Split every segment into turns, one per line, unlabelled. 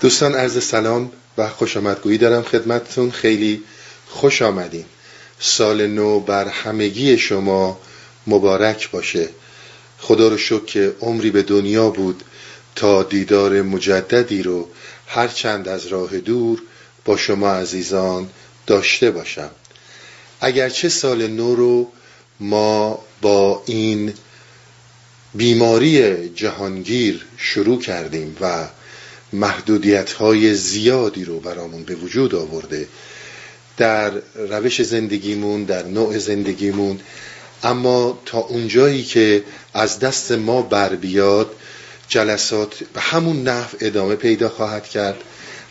دوستان عرض سلام و خوش آمدگویی دارم خدمتتون. خیلی خوش آمدین. سال نو بر همگی شما مبارک باشه. خدا رو شکر که عمری به دنیا بود تا دیدار مجددی رو هرچند از راه دور با شما عزیزان داشته باشم. اگرچه سال نو رو ما با این بیماری جهانگیر شروع کردیم و محدودیت های زیادی رو برامون به وجود آورده در روش زندگیمون در نوع زندگیمون. اما تا اونجایی که از دست ما بر بیاد جلسات به همون نحو ادامه پیدا خواهد کرد.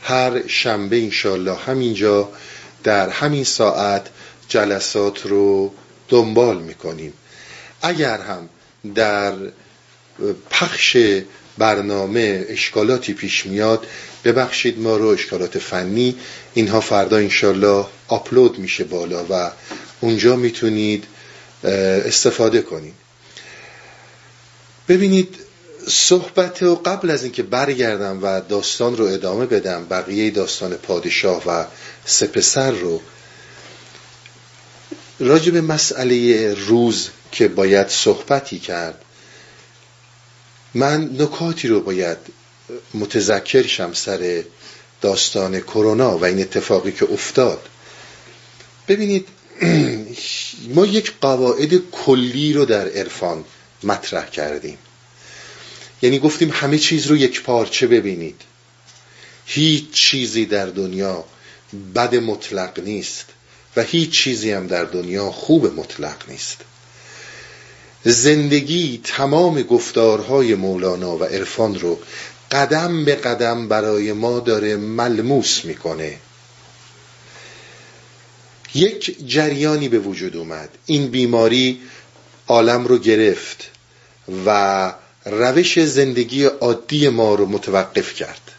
هر شنبه انشالله همینجا در همین ساعت جلسات رو دنبال می‌کنیم. اگر هم در پخش برنامه اشکالاتی پیش میاد ببخشید ما رو اشکالات فنی اینها فردا انشالله آپلود میشه بالا و اونجا می‌تونید استفاده کنید. ببینید صحبت و قبل از اینکه برگردم و داستان رو ادامه بدم بقیه داستان پادشاه و سپسر رو راجع به مسئله روز که باید صحبتی کرد من نکاتی رو باید متذکر شم سر داستان کرونا و این اتفاقی که افتاد. ببینید ما یک قواعد کلی رو در عرفان مطرح کردیم. یعنی گفتیم همه چیز رو یک پارچه ببینید؟ هیچ چیزی در دنیا بد مطلق نیست و هیچ چیزی هم در دنیا خوب مطلق نیست. زندگی تمام گفتارهای مولانا و عرفان رو قدم به قدم برای ما داره ملموس می‌کنه. یک جریانی به وجود اومد. این بیماری عالم رو گرفت و روش زندگی عادی ما رو متوقف کرد.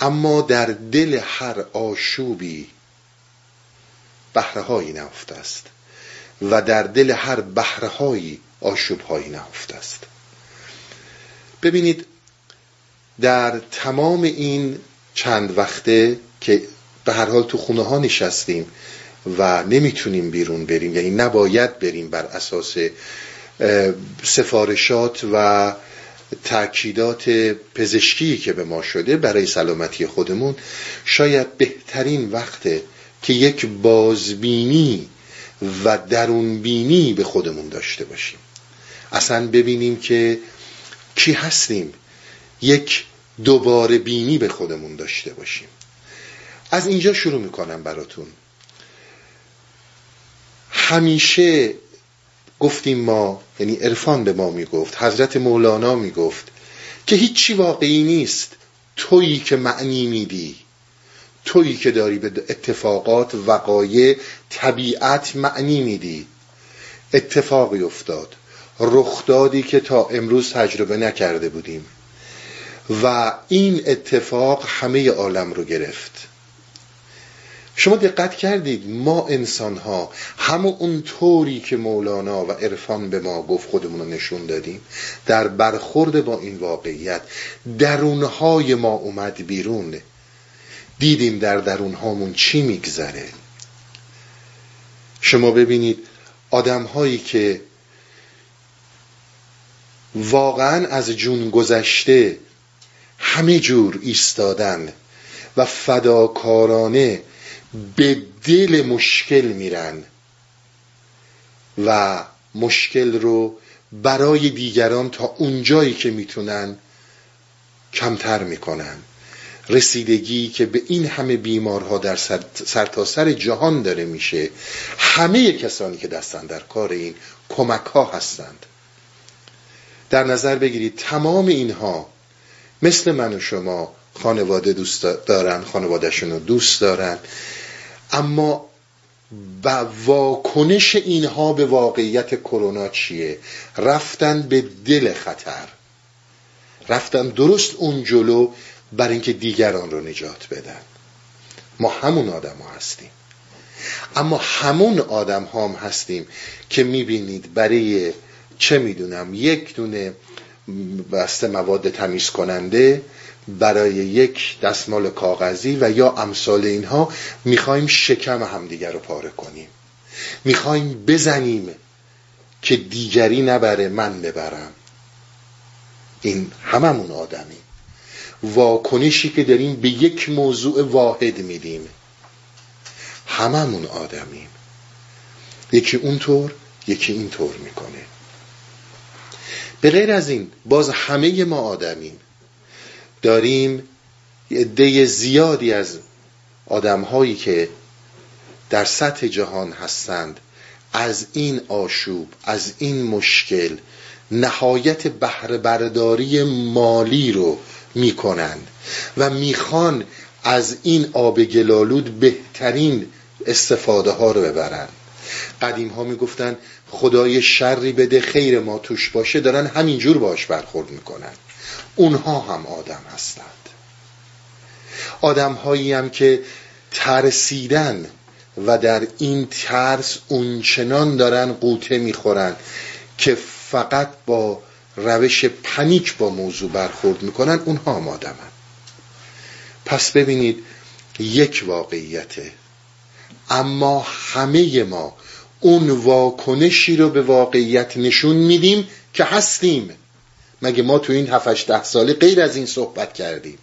اما در دل هر آشوبی بهرههایی نهفته است. و در دل هر بهرههایی آشوبهایی نهفته است. ببینید در تمام این چند وقته که به هر حال تو خونه ها نشستیم و نمی‌تونیم بیرون بریم یعنی نباید بریم بر اساس سفارشات و تاکیدات پزشکی که به ما شده برای سلامتی خودمون شاید بهترین وقته که یک بازبینی و درونبینی به خودمون داشته باشیم. اصلا ببینیم که کی هستیم. یک دوباره بینی به خودمون داشته باشیم. از اینجا شروع می‌کنم براتون. همیشه گفتیم ما یعنی عرفان به ما می‌گفت حضرت مولانا می‌گفت که هیچی واقعی نیست. تویی که معنی میدی. تویی که داری به اتفاقات وقایع طبیعت معنی میدی. اتفاقی افتاد. رخدادی که تا امروز تجربه نکرده بودیم. و این اتفاق همه عالم رو گرفت. شما دقت کردید ما انسان ها همون اون طوری که مولانا و عرفان به ما گفت خودمون رو نشون دادیم در برخورد با این واقعیت درونهای ما اومد بیرون. دیدیم در درونهامون چی میگذره. شما ببینید آدم هایی که واقعا از جون گذشته همه جور ایستادن و فداکارانه به دل مشکل میرن و مشکل رو برای دیگران تا اونجایی که می‌تونن کمتر می‌کنن. رسیدگی که به این همه بیمارها در سرتاسر سر جهان داره میشه همه کسانی که دستن در کار این کمک ها هستند. در نظر بگیرید تمام اینها مثل من و شما خانواده دوست دارن خانوادهشون رو دوست دارن اما و واکنش اینها به واقعیت کرونا چیه؟ رفتن به دل خطر. رفتن درست اون جلو بر اینکه دیگران رو نجات بدن. ما همون آدم ها هستیم. اما همون آدم هم هستیم که می‌بینید برای چه می‌دونم یک دونه بسته مواد تمیز کننده برای یک دستمال کاغذی و یا امثال اینها می‌خوایم شکم همدیگر رو پاره کنیم. می‌خوایم بزنیم که دیگری نبره من ببرم. این هممون آدمی واکنشی که داریم به یک موضوع واحد میدیم. هممون آدمیم. یکی اونطور یکی اینطور می‌کنه. به غیر از این باز همه ما آدمیم. داریم عده زیادی از آدمهایی که در سطح جهان هستند. از این آشوب از این مشکل نهایت بهره برداری مالی رو می‌کنند. و می‌خوان از این آب گلالود بهترین استفاده ها رو ببرن. قدیم ها می‌گفتن خدای شری بده خیر ما توش باشه. دارن همینجور باش برخورد می‌کنن. اونها هم آدم هستند. آدم هایی هم که ترسیدن و در این ترس اونچنان دارن قوطه می‌خورن که فقط با روش پنیک با موضوع برخورد می‌کنن اونها هم آدمن. پس ببینید یک واقعیته اما همه ما اون واکنشی رو به واقعیت نشون میدیم که هستیم. مگه ما تو این 7 ده ساله غیر از این صحبت کردیم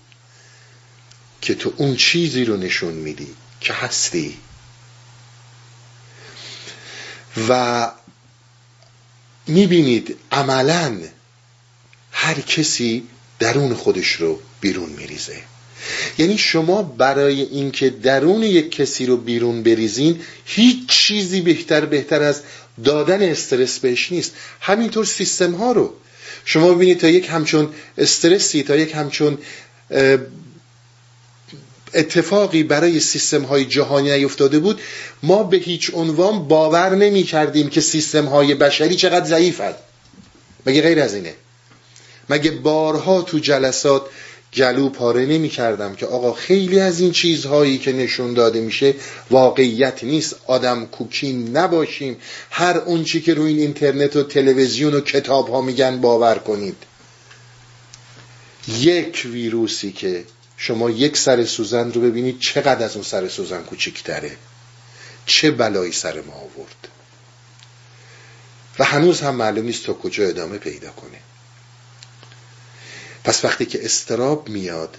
که تو اون چیزی رو نشون میدی که هستی؟ و می‌بینید عملا هر کسی درون خودش رو بیرون میریزه. یعنی شما برای اینکه درون یک کسی رو بیرون بریزین هیچ چیزی بهتر بهتر از دادن استرس بهش نیست. همینطور سیستم ها رو. شما ببینید تا یک همچون استرسی تا یک همچون اتفاقی برای سیستم های جهانی نیفتاده بود ما به هیچ عنوان باور نمی کردیم که سیستم های بشری چقدر ضعیفند مگه غیر از اینه؟ مگه بارها تو جلسات گلو پاره نمی کردم که آقا خیلی از این چیزهایی که نشون داده میشه واقعیت نیست. آدم کوکیم نباشیم. هر اون چی که روی این اینترنت و تلویزیون و کتاب ها میگن باور کنید. یک ویروسی که شما یک سر سوزن رو ببینید چقدر از اون سر سوزن کوچکتره. چه بلایی سر ما آورد. و هنوز هم معلوم نیست تا کجا ادامه پیدا کنه. پس وقتی که استراب میاد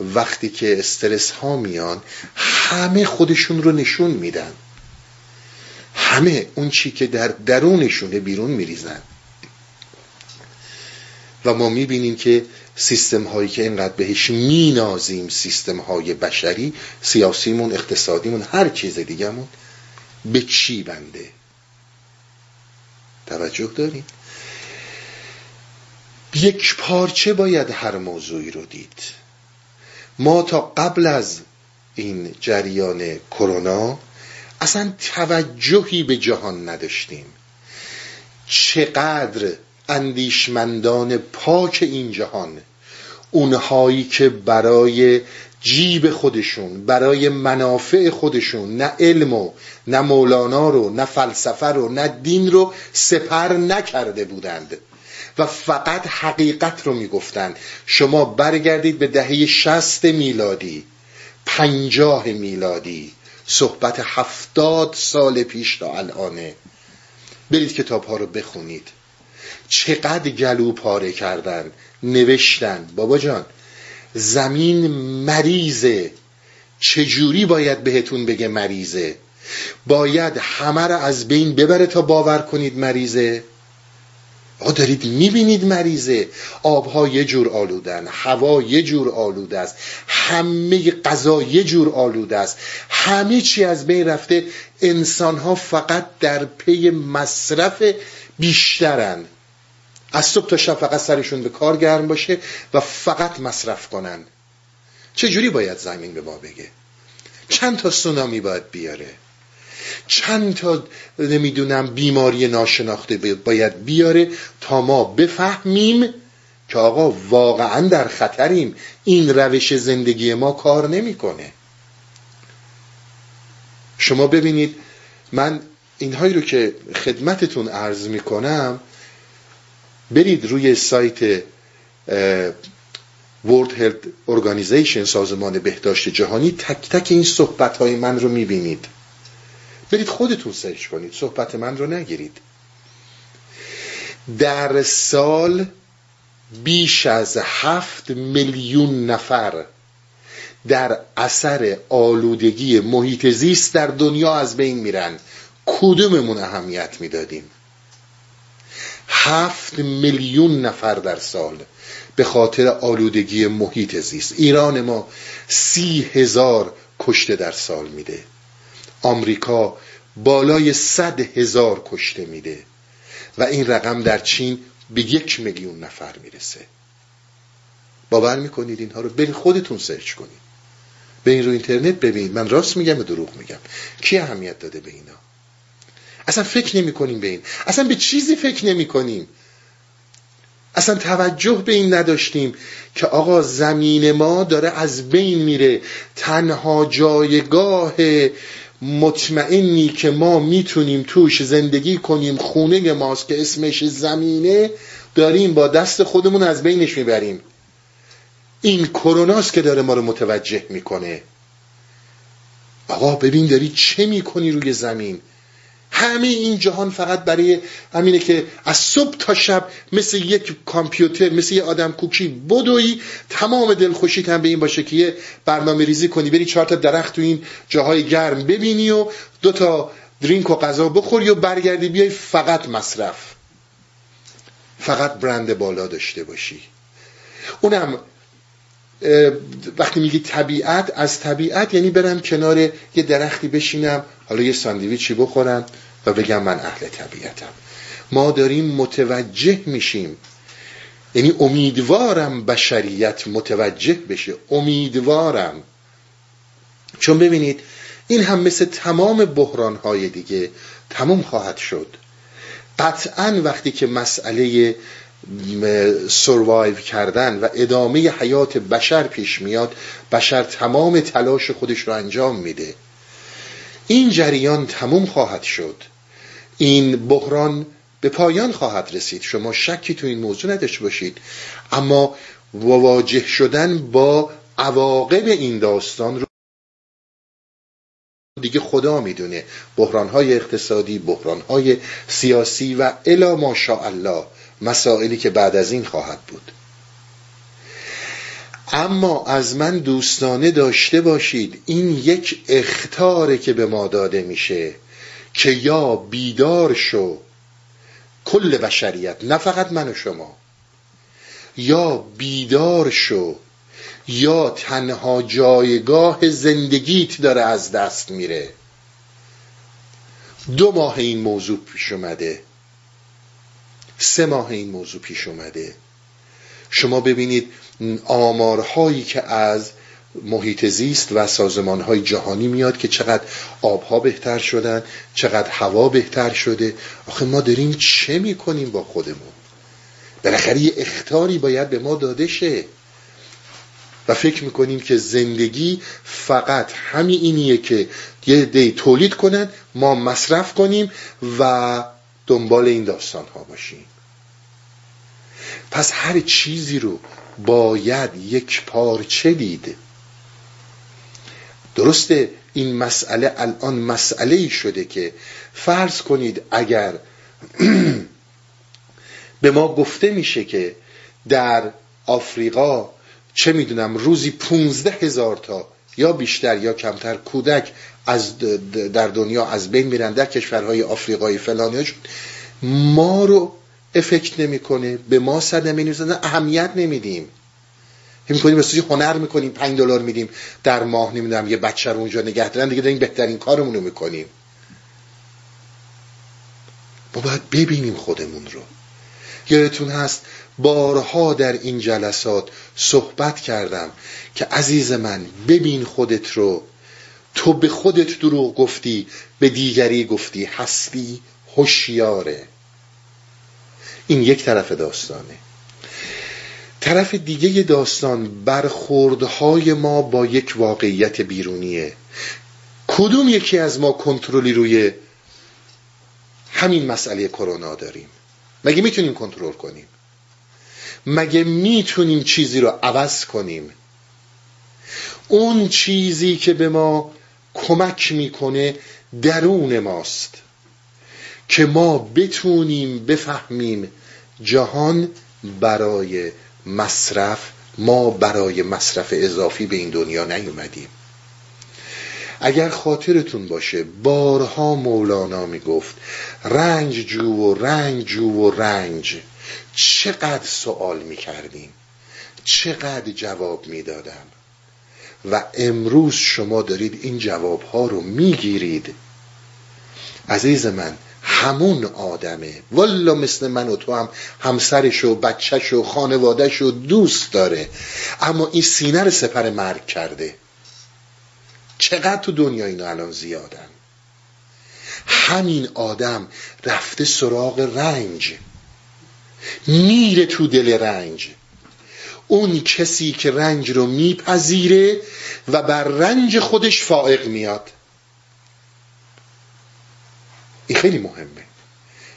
وقتی که استرس ها میان همه خودشون رو نشون میدن. همه اون چی که در درونشونه بیرون میریزن. و ما می‌بینیم که سیستم هایی که اینقدر بهش مینازیم سیستم های بشری سیاسیمون اقتصادیمون هر چیز دیگهمون به چی بنده؟ توجه داریم؟ یک پارچه باید هر موضوعی رو دید. ما تا قبل از این جریان کرونا اصلا توجهی به جهان نداشتیم. چقدر اندیشمندان پاک این جهان اونهایی که برای جیب خودشون برای منافع خودشون نه علم و نه مولانا رو نه فلسفه رو نه دین رو سپر نکرده بودند. و فقط حقیقت رو می‌گفتند شما برگردید به دهه شست میلادی پنجاه میلادی صحبت هفتاد سال پیش تا الانه. برید کتاب ها رو بخونید. چقدر گلو پاره کردن نوشتن. بابا جان زمین مریضه. چجوری باید بهتون بگه مریضه؟ باید همه را از بین ببره تا باور کنید مریضه؟ آقا دارید می‌بینید مریضه. آبها یه جور آلودن هوا یه جور آلوده است. همه غذا یه جور آلوده است. همه چی از بین رفته انسان ها فقط در پی مصرف بیشترن. از صبح تا شب فقط سرشون به کار گرم باشه و فقط مصرف کنن. چه جوری باید زمین به ما بگه؟ چند تا سونامی باید بیاره؟ چند تا نمی‌دونم بیماری ناشناخته باید بیاره تا ما بفهمیم که آقا واقعا در خطریم. این روش زندگی ما کار نمی‌کنه. شما ببینید من اینهایی رو که خدمتتون عرض می‌کنم برید روی سایت World Health Organization سازمان بهداشت جهانی تک تک این صحبت های من رو می‌بینید. برید خودتون سرچ کنید. صحبت من رو نگیرید. در سال بیش از هفت میلیون نفر در اثر آلودگی محیط زیست در دنیا از بین میرن. کدوممون اهمیت می‌دادیم؟ هفت میلیون نفر در سال به خاطر آلودگی محیط زیست. ایران ما سی هزار کشته در سال میده. آمریکا بالای صد هزار کشته میده و این رقم در چین به یک میلیون نفر می‌رسه. باور می‌کنید اینها رو برید خودتون سرچ کنید. به این رو اینترنت ببینید. من راست میگم و دروغ میگم؟ کی اهمیت داده به اینا؟ اصلا فکر نمی کنیم به این. اصلا به چیزی فکر نمی کنیم اصلا توجه به این نداشتیم که آقا زمین ما داره از بین میره. تنها جایگاه مطمئنی که ما می‌تونیم توش زندگی کنیم خونه ماست که اسمش زمینه داریم با دست خودمون از بینش می‌بریم. این کروناست که داره ما رو متوجه می‌کنه. آقا ببین داری چه می‌کنی روی زمین؟ همه این جهان فقط برای همینه که از صبح تا شب مثل یک کامپیوتر مثل یک آدم کوکی بدوی تمام دلخوشیت هم به این باشه که یه برنامه ریزی کنی بری چهار تا درخت تو این جاهای گرم ببینی و دو تا درینک و غذا بخوری و برگردی بیای فقط مصرف. فقط برند بالا داشته باشی. اونم وقتی میگی طبیعت از طبیعت یعنی برم کنار یه درختی بشینم حالا یه ساندویچی بخورم و بگم من اهل طبیعتم. ما داریم متوجه میشیم. یعنی امیدوارم بشریت متوجه بشه. امیدوارم. چون ببینید این هم مثل تمام بحرانهای دیگه تموم خواهد شد. قطعا وقتی که مسئله سروایو کردن و ادامه حیات بشر پیش میاد بشر تمام تلاش خودش رو انجام میده. این جریان تموم خواهد شد. این بحران به پایان خواهد رسید. شما شکی تو این موضوع نداشته باشید. اما مواجه شدن با عواقب این داستان رو دیگه خدا می‌دونه. بحرانهای اقتصادی بحرانهای سیاسی و الا ماشاءالله. مسائلی که بعد از این خواهد بود. اما از من دوستانه داشته باشید این یک اختاره که به ما داده میشه که یا بیدار شو کل بشریت نه فقط من و شما یا بیدار شو یا تنها جایگاه زندگیت داره از دست میره. دو ماه این موضوع پیش اومده. سه ماه این موضوع پیش اومده. شما ببینید آمارهایی که از محیط زیست و سازمانهای جهانی میاد که چقدر آبها بهتر شدن چقدر هوا بهتر شده. آخه ما داریم چه می‌کنیم با خودمون؟ بالاخره یه اختاری باید به ما داده شه. و فکر می‌کنیم که زندگی فقط همین اینیه که یه دی تولید کنن ما مصرف کنیم و دنبال این داستان ها باشیم. پس هر چیزی رو باید یک پارچه دید درسته این مسئله الان مسئله ای شده که فرض کنید اگر به ما گفته میشه که در آفریقا چه می‌دونم روزی پونزده هزار تا یا بیشتر یا کمتر کودک از در دنیا از بین میرن در کشورهای آفریقایی فلانی ما رو افکت نمی‌کنه به ما صدمه نمی‌زنه اهمیت نمیدیم می‌کنیم مثل هنر می‌کنیم پنج دلار میدیم در ماه نمی‌دونم یه بچه رو اونجا نگه دارن دیگه داریم بهترین کارمون رو می‌کنیم ما باید ببینیم خودمون رو. یادتون هست بارها در این جلسات صحبت کردم که عزیز من ببین خودت رو. تو به خودت دروغ گفتی به دیگری گفتی. هستی هوشیاره. این یک طرف داستانه. طرف دیگه داستان برخوردهای ما با یک واقعیت بیرونیه. کدوم یکی از ما کنترلی روی همین مسئله کرونا داریم؟ مگه می‌تونیم کنترل کنیم؟ مگه می‌تونیم چیزی رو عوض کنیم؟ اون چیزی که به ما کمک می‌کنه درون ماست. که ما بتونیم بفهمیم جهان برای مصرف ما برای مصرف اضافی به این دنیا نیومدیم. اگر خاطرتون باشه بارها مولانا می‌گفت رنج جو و رنج جو و رنج. چقدر سوال می‌کردیم چقدر جواب می‌دادم. و امروز شما دارید این جوابها رو می‌گیرید. عزیز من همون آدمه. والا مثل من و تو هم همسرش و بچهش و خانوادهش و دوست داره. اما این سینه رو سپر مرگ کرده. چقدر تو دنیا اینو الان زیادن؟ همین آدم رفته سراغ رنج. میره تو دل رنج. اون کسی که رنج رو میپذیره و بر رنج خودش فائق میاد. این خیلی مهمه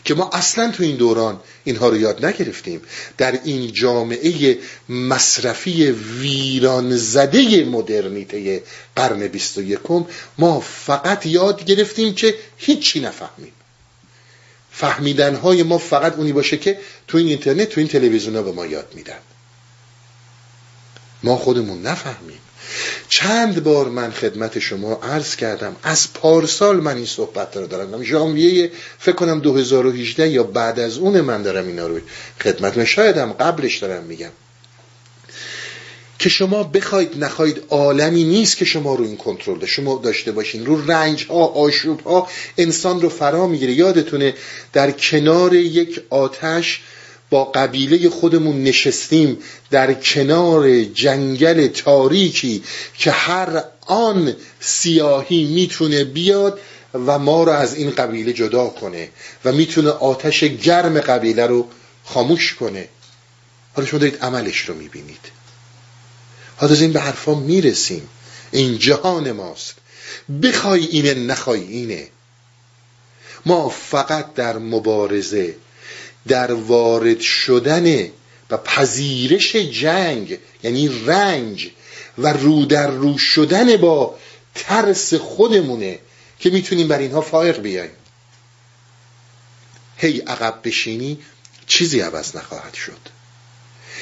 که ما اصلا تو این دوران اینها رو یاد نگرفتیم. در این جامعه مصرفی ویران زده مدرنیته قرن بیست و یکم ما فقط یاد گرفتیم که هیچی نفهمیم. فهمیدن های ما فقط اونی باشه که تو این اینترنت تو این تلویزیون به ما یاد میدن. ما خودمون نفهمیم. چند بار من خدمت شما عرض کردم. از پارسال من این صحبت رو دارم. ژانویه فکر کنم 2018 یا بعد از اون من دارم اینا رو خدمت من شایدم قبلش دارم میگم. که شما بخواید نخواید عالمی نیست که شما رو این کنترل شما داشته باشین. رو رنج ها آشوب ها انسان رو فرا می‌گیره. یادتونه در کنار یک آتش با قبیله خودمون نشستیم در کنار جنگل تاریکی که هر آن سیاهی می‌تونه بیاد و ما رو از این قبیله جدا کنه و می‌تونه آتش گرم قبیله رو خاموش کنه. حالا شما دارید عملش رو می‌بینید. حالا از این به حرفا می‌رسیم. این جهان ماست. بخوای اینه نخوای اینه. ما فقط در مبارزه در وارد شدن و پذیرش جنگ یعنی رنج و رو در رو شدن با ترس خودمونه که می‌تونیم بر اینها فائق بیایم هی عقب بشینی چیزی عوض نخواهد شد.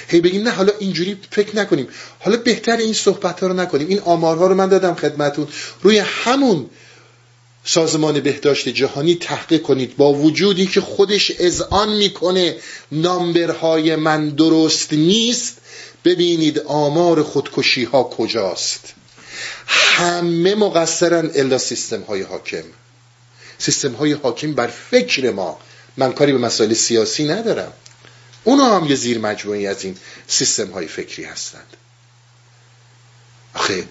هی بگیم نه حالا اینجوری فکر نکنیم. حالا بهتر این صحبت ها رو نکنیم. این آمارها رو من دادم خدمتون. روی همون سازمان بهداشت جهانی تحقیق کنید. با وجودی که خودش اذعان می‌کنه نامبرهای من درست نیست ببینید آمار خودکشی ها کجاست. همه مقصرن الا سیستم های حاکم. سیستم های حاکم بر فکر ما. من کاری به مسائل سیاسی ندارم. اونا هم یه زیر مجموعی از این سیستم های فکری هستند. آخه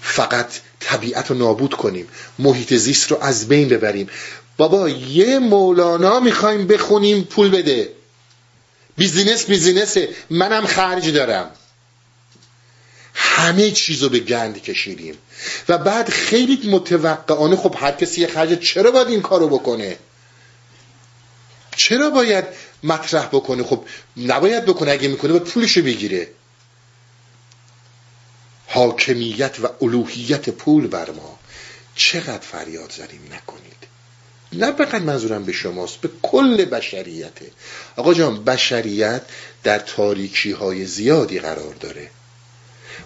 فقط طبیعت رو نابود کنیم. محیط زیست رو از بین ببریم. بابا یه مولانا می‌خوایم بخونیم پول بده. بیزینس بیزینسه. منم خرج دارم. همه چیز رو به گند کشیدیم. و بعد خیلی متوقعانه خب هر کسی یه خرج چرا باید این کارو بکنه؟ چرا باید مطرح بکنه؟ خب نباید بکنه اگه می‌کنه باید پولشو بگیره. حاکمیت و الوهیت پول بر ما. چقدر فریاد زدیم نکنید. نه فقط منظورم به شماست به کل بشریته آقا جان بشریت در تاریکی های زیادی قرار داره.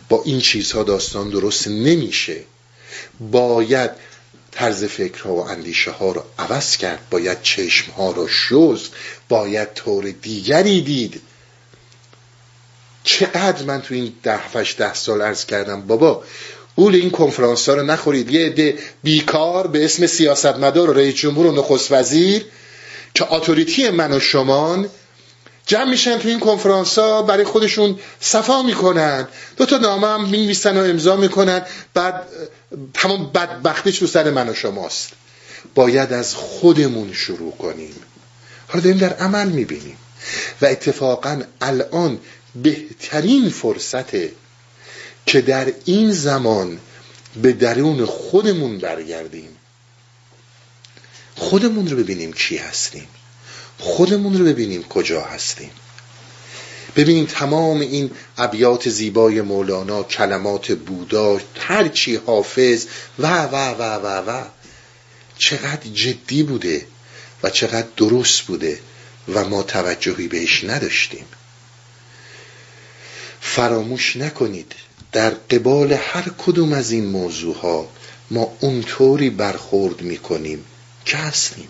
با این چیزها داستان درست نمیشه. باید طرز فکرها و اندیشه ها رو عوض کرد باید چشم ها رو شست باید طور دیگری دید. چقدر من تو این ده فش ده سال عرض کردم بابا قول این کنفرانس ها رو نخورید. یه عده بیکار به اسم سیاستمدار و رئیس جمهور و نخست وزیر که اتوریتی من و شمان جمع میشن تو این کنفرانس ها برای خودشون صفا می‌کنن. دو تا نامه هم می‌نویسن و امضا می‌کنن. بعد تمام بدبختیش رو سر من و شماست. باید از خودمون شروع کنیم. حالا داریم در عمل می‌بینیم. و اتفاقا الان بهترین فرصته که در این زمان به درون خودمون برگردیم. خودمون رو ببینیم کی هستیم. خودمون رو ببینیم کجا هستیم. ببینیم تمام این ابیات زیبای مولانا کلمات بودا هرچی حافظ و و و و و. چقدر جدی بوده و چقدر درست بوده و ما توجهی بهش نداشتیم. فراموش نکنید. در قبال هر کدوم از این موضوع ها ما اونطوری برخورد می‌کنیم که هستیم.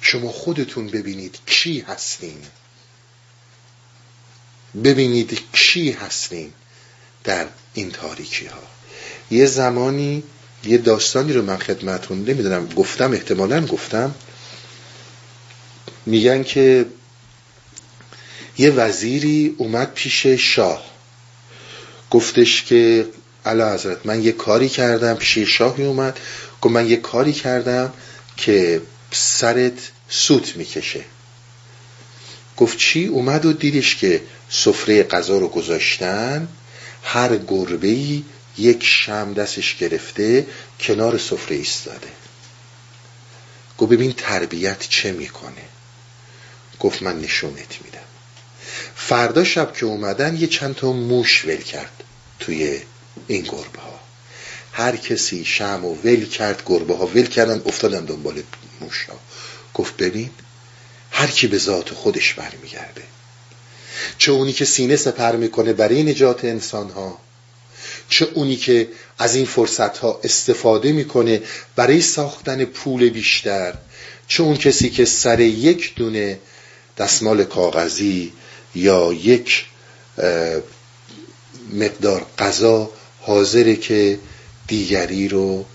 شما خودتون ببینید کی هستین. ببینید کی هستین در این تاریکی ها یه زمانی یه داستانی رو من خدمتون نمی‌دونم گفتم احتمالا گفتم. میگن که یه وزیری اومد پیش شاه. گفتش که علا حضرت من یه کاری کردم پیش شاهی اومد گفت من یه کاری کردم که سرت سوت می‌کشه. گفت چی؟ اومد و دیدش که سفره غذا رو گذاشتن هر گربه ای یک شم دستش گرفته کنار سفره ایستاده. گفت ببین تربیت چه می‌کنه؟ گفت من نشونت میدم. فردا شب که اومدن یه چند تا موش ول کرد توی این گربه ها. هر کسی شم و ول کرد گربه ها ول کردن افتادن دنبال موش ها. گفت ببین هر کی به ذات خودش برمیگرده. چه اونی که سینه سپر می‌کنه برای نجات انسان ها چه اونی که از این فرصت ها استفاده می‌کنه برای ساختن پول بیشتر چه اون کسی که سر یک دونه دستمال کاغذی یا یک مقدار غذا حاضره که دیگری رو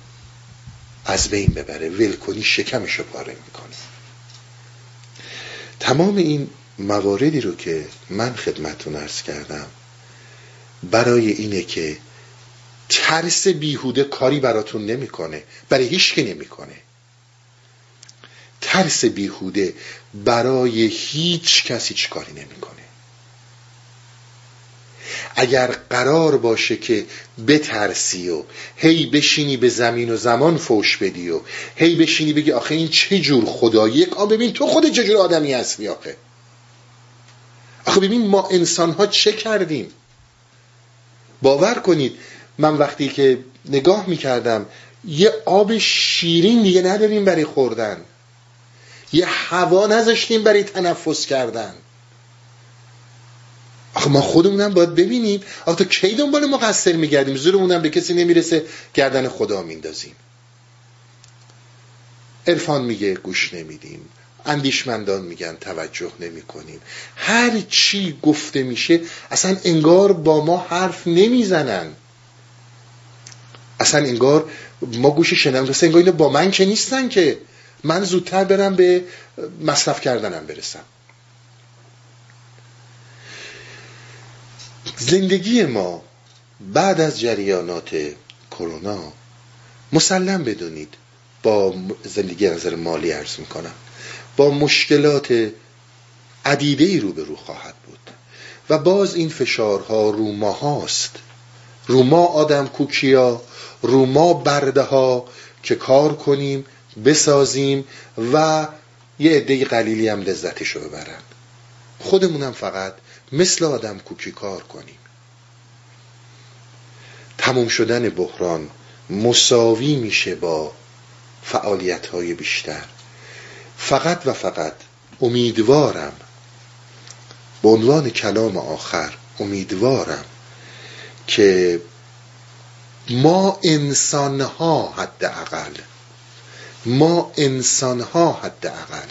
از بین ببره. ولکنی شکمش رو پاره می‌کنه تمام این مواردی رو که من خدمتون ارز کردم برای اینه که ترس بیهوده کاری براتون نمی‌کنه. برای هیچ کی نمی‌کنه. ترس بیهوده برای هیچ کسی چی کاری نمی‌کنه. اگر قرار باشه که بترسی و هی بشینی به زمین و زمان فوش بدی و هی بشینی بگی آخه این چه جور خداییه آ ببین تو خود چه جور آدمی هستی آخه؟ آخه ببین ما انسان ها چه کردیم؟ باور کنید من وقتی که نگاه می‌کردم یه آب شیرین دیگه نداریم برای خوردن. یه هوا نذاشتیم برای تنفس کردن. آخه ما خودمونم باید ببینیم. آخه تو کی دنبال مقصر میگردیم؟ زورمونم به کسی نمی‌رسه گردن خدا میندازیم. عرفان میگه گوش نمیدیم. اندیشمندان میگن توجه نمی کنیم هر چی گفته میشه اصلا انگار با ما حرف نمی‌زنن. اصلا انگار ما گوش شنم رسه انگار اینو با من که نیستن که. من زودتر برم به مصرف کردنم برسم. زندگی ما بعد از جریانات کرونا. مسلم بدونید با زندگی نظر مالی عرض می‌کنم با مشکلات عدیده ای رو خواهد بود. و باز این فشارها رو ما هاست رو ما آدم کوکیا رو ما برده ها که کار کنیم بسازیم و یه عده قلیلی هم لذتش رو ببرن. خودمونم فقط مثل آدم کوکی کار کنیم. تموم شدن بحران مساوی میشه با فعالیت های بیشتر. فقط و فقط امیدوارم به عنوان کلام آخر امیدوارم که ما انسان ها حداقل ما انسان ها حداقل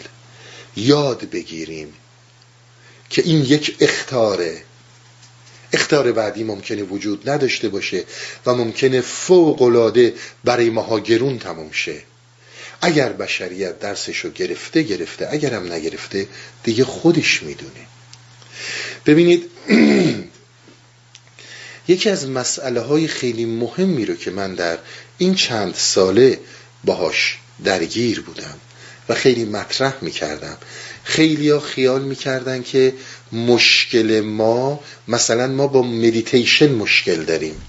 یاد بگیریم که این یک اختاره. اختار بعدی ممکنه وجود نداشته باشه و ممکنه فوق برای ماها گرون تموم شه. اگر بشریت درسشو گرفته گرفته. اگرم نگرفته دیگه خودش می‌دونه. ببینید یکی از مسئله های خیلی مهمی رو که من در این چند ساله باهاش درگیر بودم و خیلی مطرح می‌کردم خیلی ها خیال می‌کردن که مشکل ما مثلا ما با مدیتیشن مشکل داریم.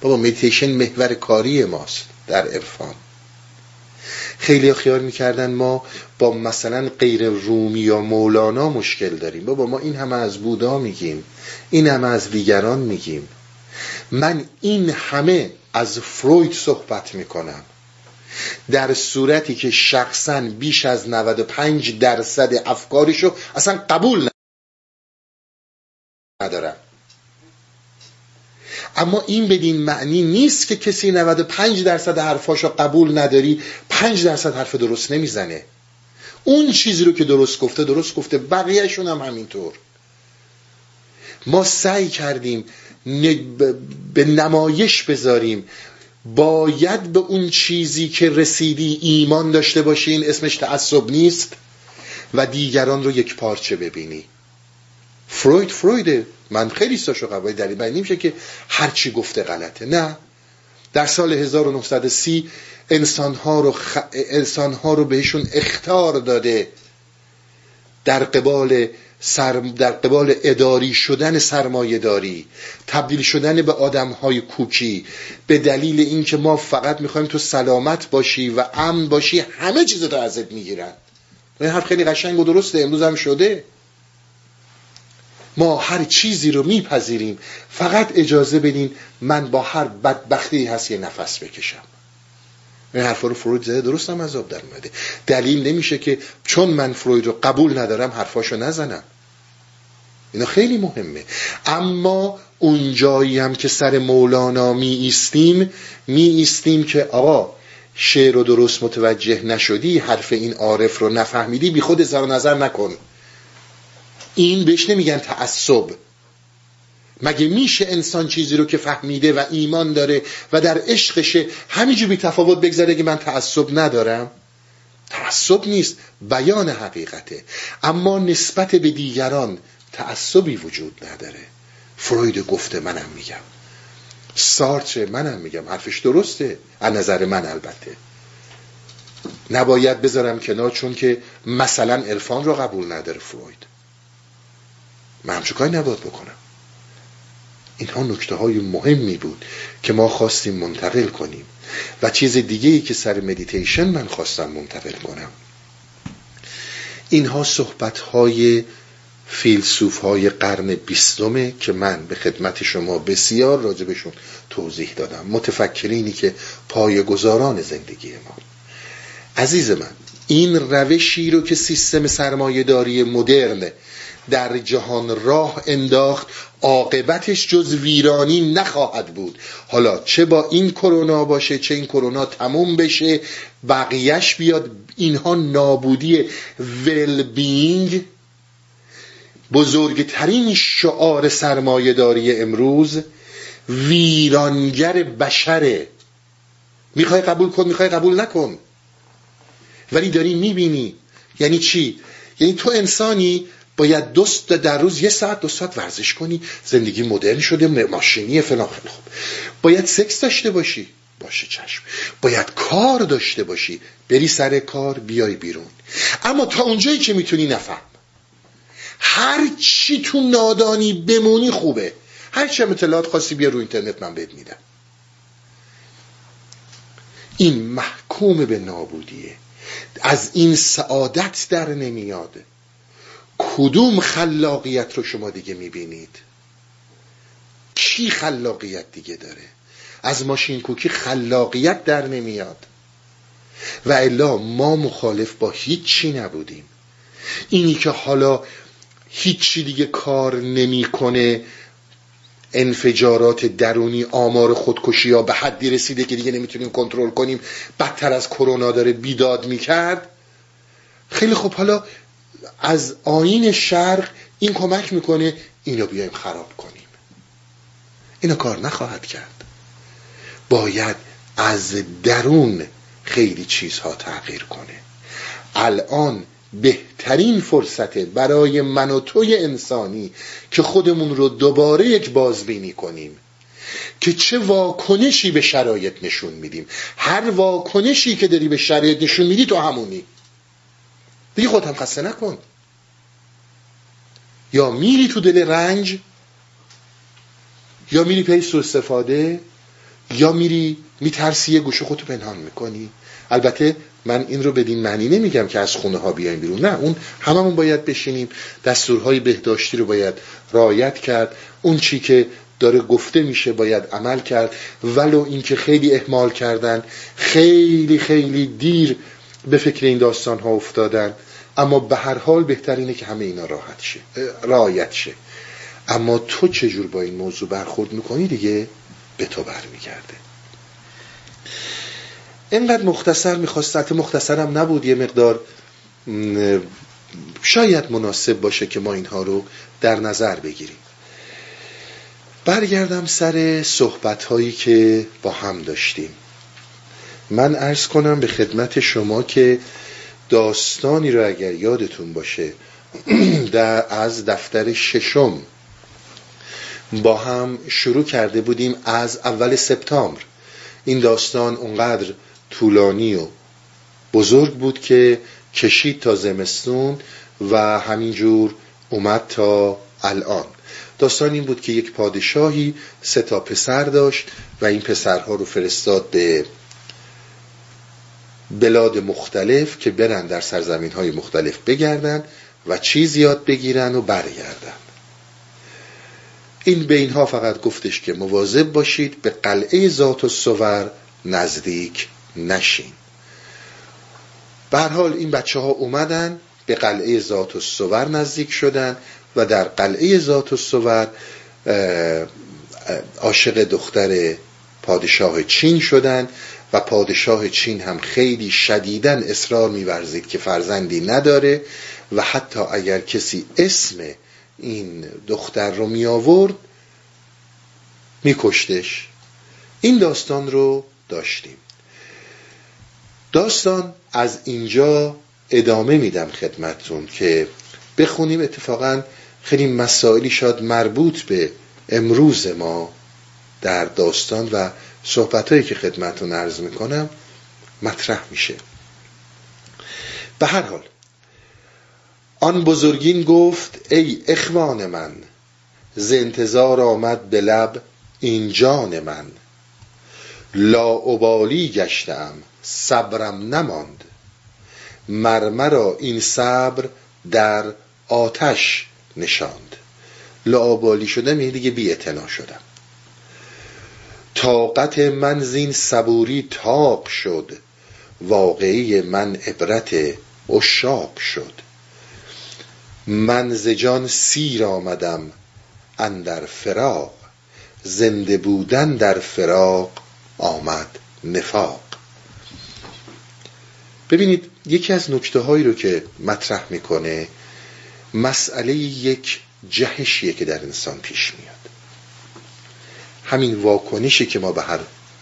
با مدیتیشن محور کاری ماست در عرفان. خیلی خیال می‌کردن ما با مثلا غیر رومی یا مولانا مشکل داریم. بابا ما این همه از بودا میگیم این همه از دیگران میگیم. من این همه از فروید صحبت می‌کنم. در صورتی که شخصا بیش از 95 درصد افکارشو اصلا قبول ندارم. اما این بدین معنی نیست که کسی 95 درصد حرفاشو قبول نداری 5 درصد حرف درست نمی‌زنه. اون چیزی رو که درست گفته درست گفته بقیهشون هم همینطور. ما سعی کردیم به نمایش بذاریم. باید به اون چیزی که رسیدی ایمان داشته باشی این اسمش تعصب نیست و دیگران رو یک پارچه ببینی. فروید فرویده. من خیلی ساشو قبول دلیل نمیشه که هرچی گفته غلطه. نه. در سال 1930 انسانها رو, خ... انسانها رو بهشون اختار داده. در قبال سر... در قبال اداری شدن سرمایه داری تبدیل شدن به آدم های کوکی به دلیل اینکه ما فقط می‌خوایم تو سلامت باشی و امن باشی همه چیز رو ازت می‌گیرن. این حرف خیلی قشنگ و درسته امروز هم شده. ما هر چیزی رو میپذیریم. فقط اجازه بدین من با هر بدبختی هست یه نفس بکشم. این حرفا رو فروید زده. درست هم عذاب در اومده. دلیل نمیشه که چون من فروید رو قبول ندارم حرفاشو نزنم. اینا خیلی مهمه. اما اون جایی هم که سر مولانا می ایستیم می ایستیم که آقا شعر رو درست متوجه نشدی حرف این عارف رو نفهمیدی بی خود زر نظر نکن. این بهش نمیگن تعصب. مگه میشه انسان چیزی رو که فهمیده و ایمان داره و در عشقشه همینجور بی تفاوت بگذاره که من تعصب ندارم؟ تعصب نیست بیان حقیقته. اما نسبت به دیگران تعصبی وجود نداره. فروید گفته منم میگم. سارچه منم میگم. حرفش درسته. از نظر من البته. نباید بذارم کنار چون که مثلا عرفان رو قبول نداره فروید. من همچه کاری نباید بکنم. اینها نکته های مهمی بود که ما خواستیم منتقل کنیم و چیز دیگه ای که سر مدیتیشن من خواستم منتقل کنم. اینها صحبت های فیلسوف های قرن بیستمه که من به خدمت شما بسیار راجبشون توضیح دادم. متفکرینی که گذاران زندگی ما. عزیز من این روشی رو که سیستم سرمایهداری مدرن در جهان راه انداخت عاقبتش جز ویرانی نخواهد بود. حالا چه با این کرونا باشه چه این کرونا تموم بشه بقیهش بیاد اینها نابودی ول بینگ بزرگترین شعار سرمایهداری امروز ویرانگر بشره. می‌خوای قبول کن می‌خوای قبول نکن. ولی داری می‌بینی. یعنی چی؟ یعنی تو انسانی باید دوست در روز یه ساعت دو ساعت ورزش کنی. زندگی مدرن شده ماشینی فلان. خوب باید سکس داشته باشی. باشه چشم. باید کار داشته باشی. بری سر کار بیای بیرون. اما تا اونجایی که می‌تونی نفهم. هر چی تو نادانی بمونی خوبه. هر چی اطلاعات خاصی بیا رو اینترنت من بهت میدم. این محکوم به نابودیه. از این سعادت در نمیاد. کدوم خلاقیت رو شما دیگه می‌بینید؟ کی خلاقیت دیگه داره؟ از ماشین کوکی خلاقیت در نمیاد. و الا ما مخالف با هیچی نبودیم. اینی که حالا هیچی دیگه کار نمی‌کنه انفجارات درونی آمار خودکشی ها به حدی رسیده که دیگه نمی‌تونیم کنترل کنیم بدتر از کرونا داره بیداد می‌کرد. خیلی خوب حالا از آین شرق این کمک می‌کنه اینو بیایم خراب کنیم. اینو کار نخواهد کرد. باید از درون خیلی چیزها تغییر کنه. الان بهترین فرصته برای من و توی انسانی که خودمون رو دوباره یک بازبینی کنیم. که چه واکنشی به شرایط نشون میدیم. هر واکنشی که داری به شرایط نشون میدی تو همونی. دیگه خودت هم خسته نکن. یا میری تو دل رنج یا میری پی سو استفاده یا میری میترسی یه گوشه خودتو پنهان می‌کنی. البته من این رو بدین معنی نمیگم که از خونه ها بیایم بیرون. نه اون هممون باید بشینیم. دستورهای بهداشتی رو باید رعایت کرد. اون چی که داره گفته میشه باید عمل کرد. ولو اینکه خیلی اهمال کردن خیلی خیلی دیر به فکر این داستان ها افتادن. اما به هر حال بهترینه که همه اینا راحت شه رعایت شه. اما تو چجور با این موضوع برخورد می‌کنی دیگه؟ به تو برمیگرده. اینقدر مختصر می‌خواست مختصرم نبود یه مقدار شاید مناسب باشه که ما اینها رو در نظر بگیریم. برگردم سر صحبت هایی که با هم داشتیم. من ارز کنم به خدمت شما که داستانی رو اگر یادتون باشه در از دفتر ششم با هم شروع کرده بودیم از اول سپتامبر. این داستان اونقدر طولانی و بزرگ بود که کشید تا زمستون و همینجور اومد تا الان. داستان این بود که یک پادشاهی سه تا پسر داشت و این پسرها رو فرستاد به بلاد مختلف که برن در سرزمین های مختلف بگردن و چیز یاد بگیرن و برگردن. این به اینها فقط گفتش که مواظب باشید به قلعه ذات و سور نزدیک نشین. به حال این بچه ها اومدن به قلعه ذات و سور نزدیک شدن و در قلعه ذات و سور عاشق دختر پادشاه چین شدن و پادشاه چین هم خیلی شدیدن اصرار میورزید که فرزندی نداره و حتی اگر کسی اسم این دختر رو می آورد میکشتش. این داستان رو داشتیم. داستان از اینجا ادامه میدم خدمتتون که بخونیم. اتفاقا خیلی مسائلی شاد مربوط به امروز ما در داستان و صحبتهایی که خدمتتون عرض می‌کنم مطرح میشه. به هر حال آن بزرگین گفت ای اخوان من ز انتظار آمد به لب این جان من. لاعبالی گشتم صبرم نماند. مرمرا این صبر در آتش نشاند. لاعبالی شدم یعنی دیگه بی شدم. طاقت من زین صبوری تاق شد. واقعی من عبرت اشاق شد. من ز جان سیر آمدم اندر فراق. زنده بودن در فراق آمد نفاق. ببینید یکی از نکته هایی رو که مطرح می‌کنه مسئله یک جهشیه که در انسان پیش میاد. همین واکنشی که ما به هر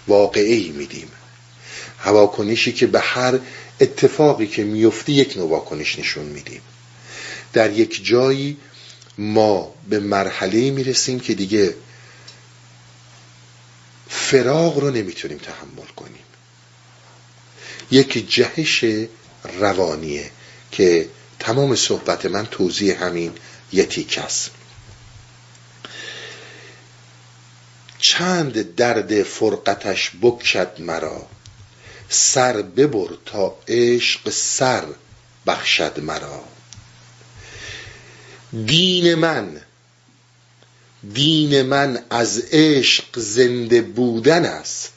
واقعی میدیم. واکنشی که به هر اتفاقی که میفتی یک نوع واکنش نشون میدیم. در یک جایی ما به مرحله می‌رسیم که دیگه فراغ رو نمی‌تونیم تحمل کنیم. یک جهش روانیه که تمام صحبت من توضیح همین یتیک است. چند درد فرقتش بکشد مرا. سر ببر تا عشق سر بخشد مرا. دین من دین من از عشق زنده بودن است.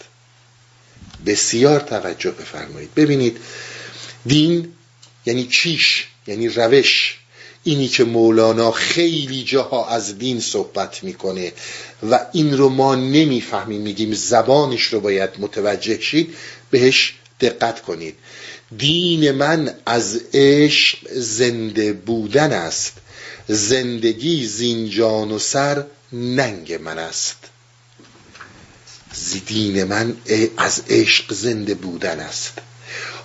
بسیار توجه بفرمایید. ببینید دین یعنی چیش؟ یعنی روش. اینی که مولانا خیلی جاها از دین صحبت می‌کنه و این رو ما نمی‌فهمیم میگیم زبانش رو باید متوجه شید بهش دقت کنید. دین من از عشق زنده بودن است. زندگی زینجان و سر ننگ من است. دین من از عشق زنده بودن است.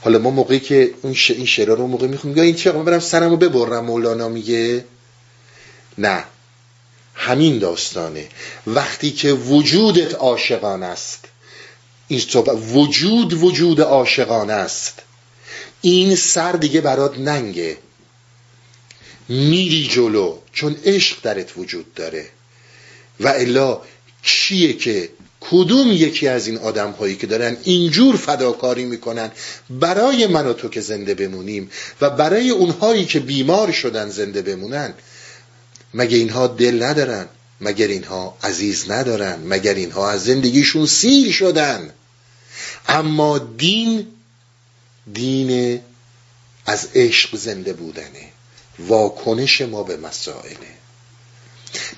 حالا ما موقعی که اون ش... این شعرها رو موقع می‌خونیم یا این چه برم سرمو ببرم مولانا میگه. نه. همین داستانه. وقتی که وجودت عاشقان است این وجود وجود عاشقان است. این سر دیگه برات ننگه. میری جلو چون عشق درت وجود داره. و الا کیه که کدوم یکی از این آدم هایی که دارن اینجور فداکاری می‌کنن برای من و تو که زنده بمونیم و برای اونهایی که بیمار شدن زنده بمونن؟ مگه اینها دل ندارن؟ مگر اینها عزیز ندارن؟ مگر اینها از زندگیشون سیر شدن؟ اما دین دین از عشق زنده بودنه. واکنش ما به مسائله.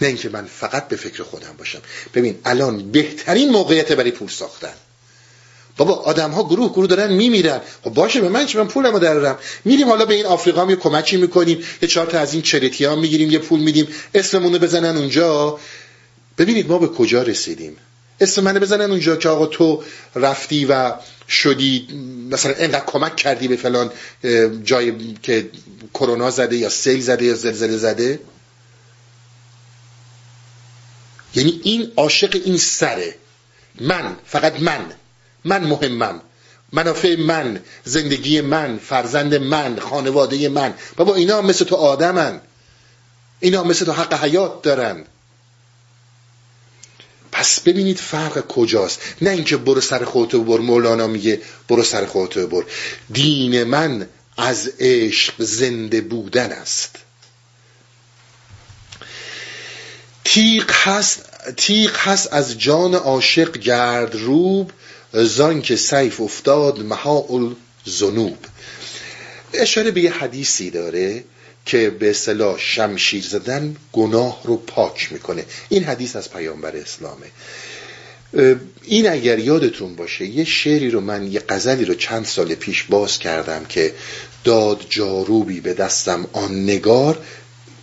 نه اینکه من فقط به فکر خودم باشم. ببین الان بهترین موقعیت برای پول ساختن. بابا آدم ها گروه گروه دارن میمیرن. خب باشه به من چه من پولمو درارم میریم حالا به این آفریقا یه کمکی می‌کنیم. یه چهار تا از این چریتی ها می‌گیریم یه پول میدیم. اسممون رو بزنن اونجا. ببینید ما به کجا رسیدیم. اسم منو بزنن اونجا که آقا تو رفتی و شدی مثلا اینقدر کمک کردی به فلان جایی که کرونا زده یا سیل زده یا زلزله زده؟ یعنی این عاشق این سره. من فقط من. من مهمم منافع من زندگی من فرزند من خانواده من. بابا اینا مثل تو آدمن. اینا مثل تو حق حیات دارن. پس ببینید فرق کجاست. نه اینکه برو سر خودتو بر مولانا میگه برو سر خودتو بر. دین من از عشق زنده بودن است. تیق هست تیق هست از جان عاشق گرد روب زان که سیف افتاد محاول زنوب اشاره به یه حدیثی داره که به اصطلاح شمشیر زدن گناه رو پاک می‌کنه. این حدیث از پیامبر اسلامه. این اگر یادتون باشه یه شعری رو من یه غزلی رو چند سال پیش باز کردم که داد جاروبی به دستم آن نگار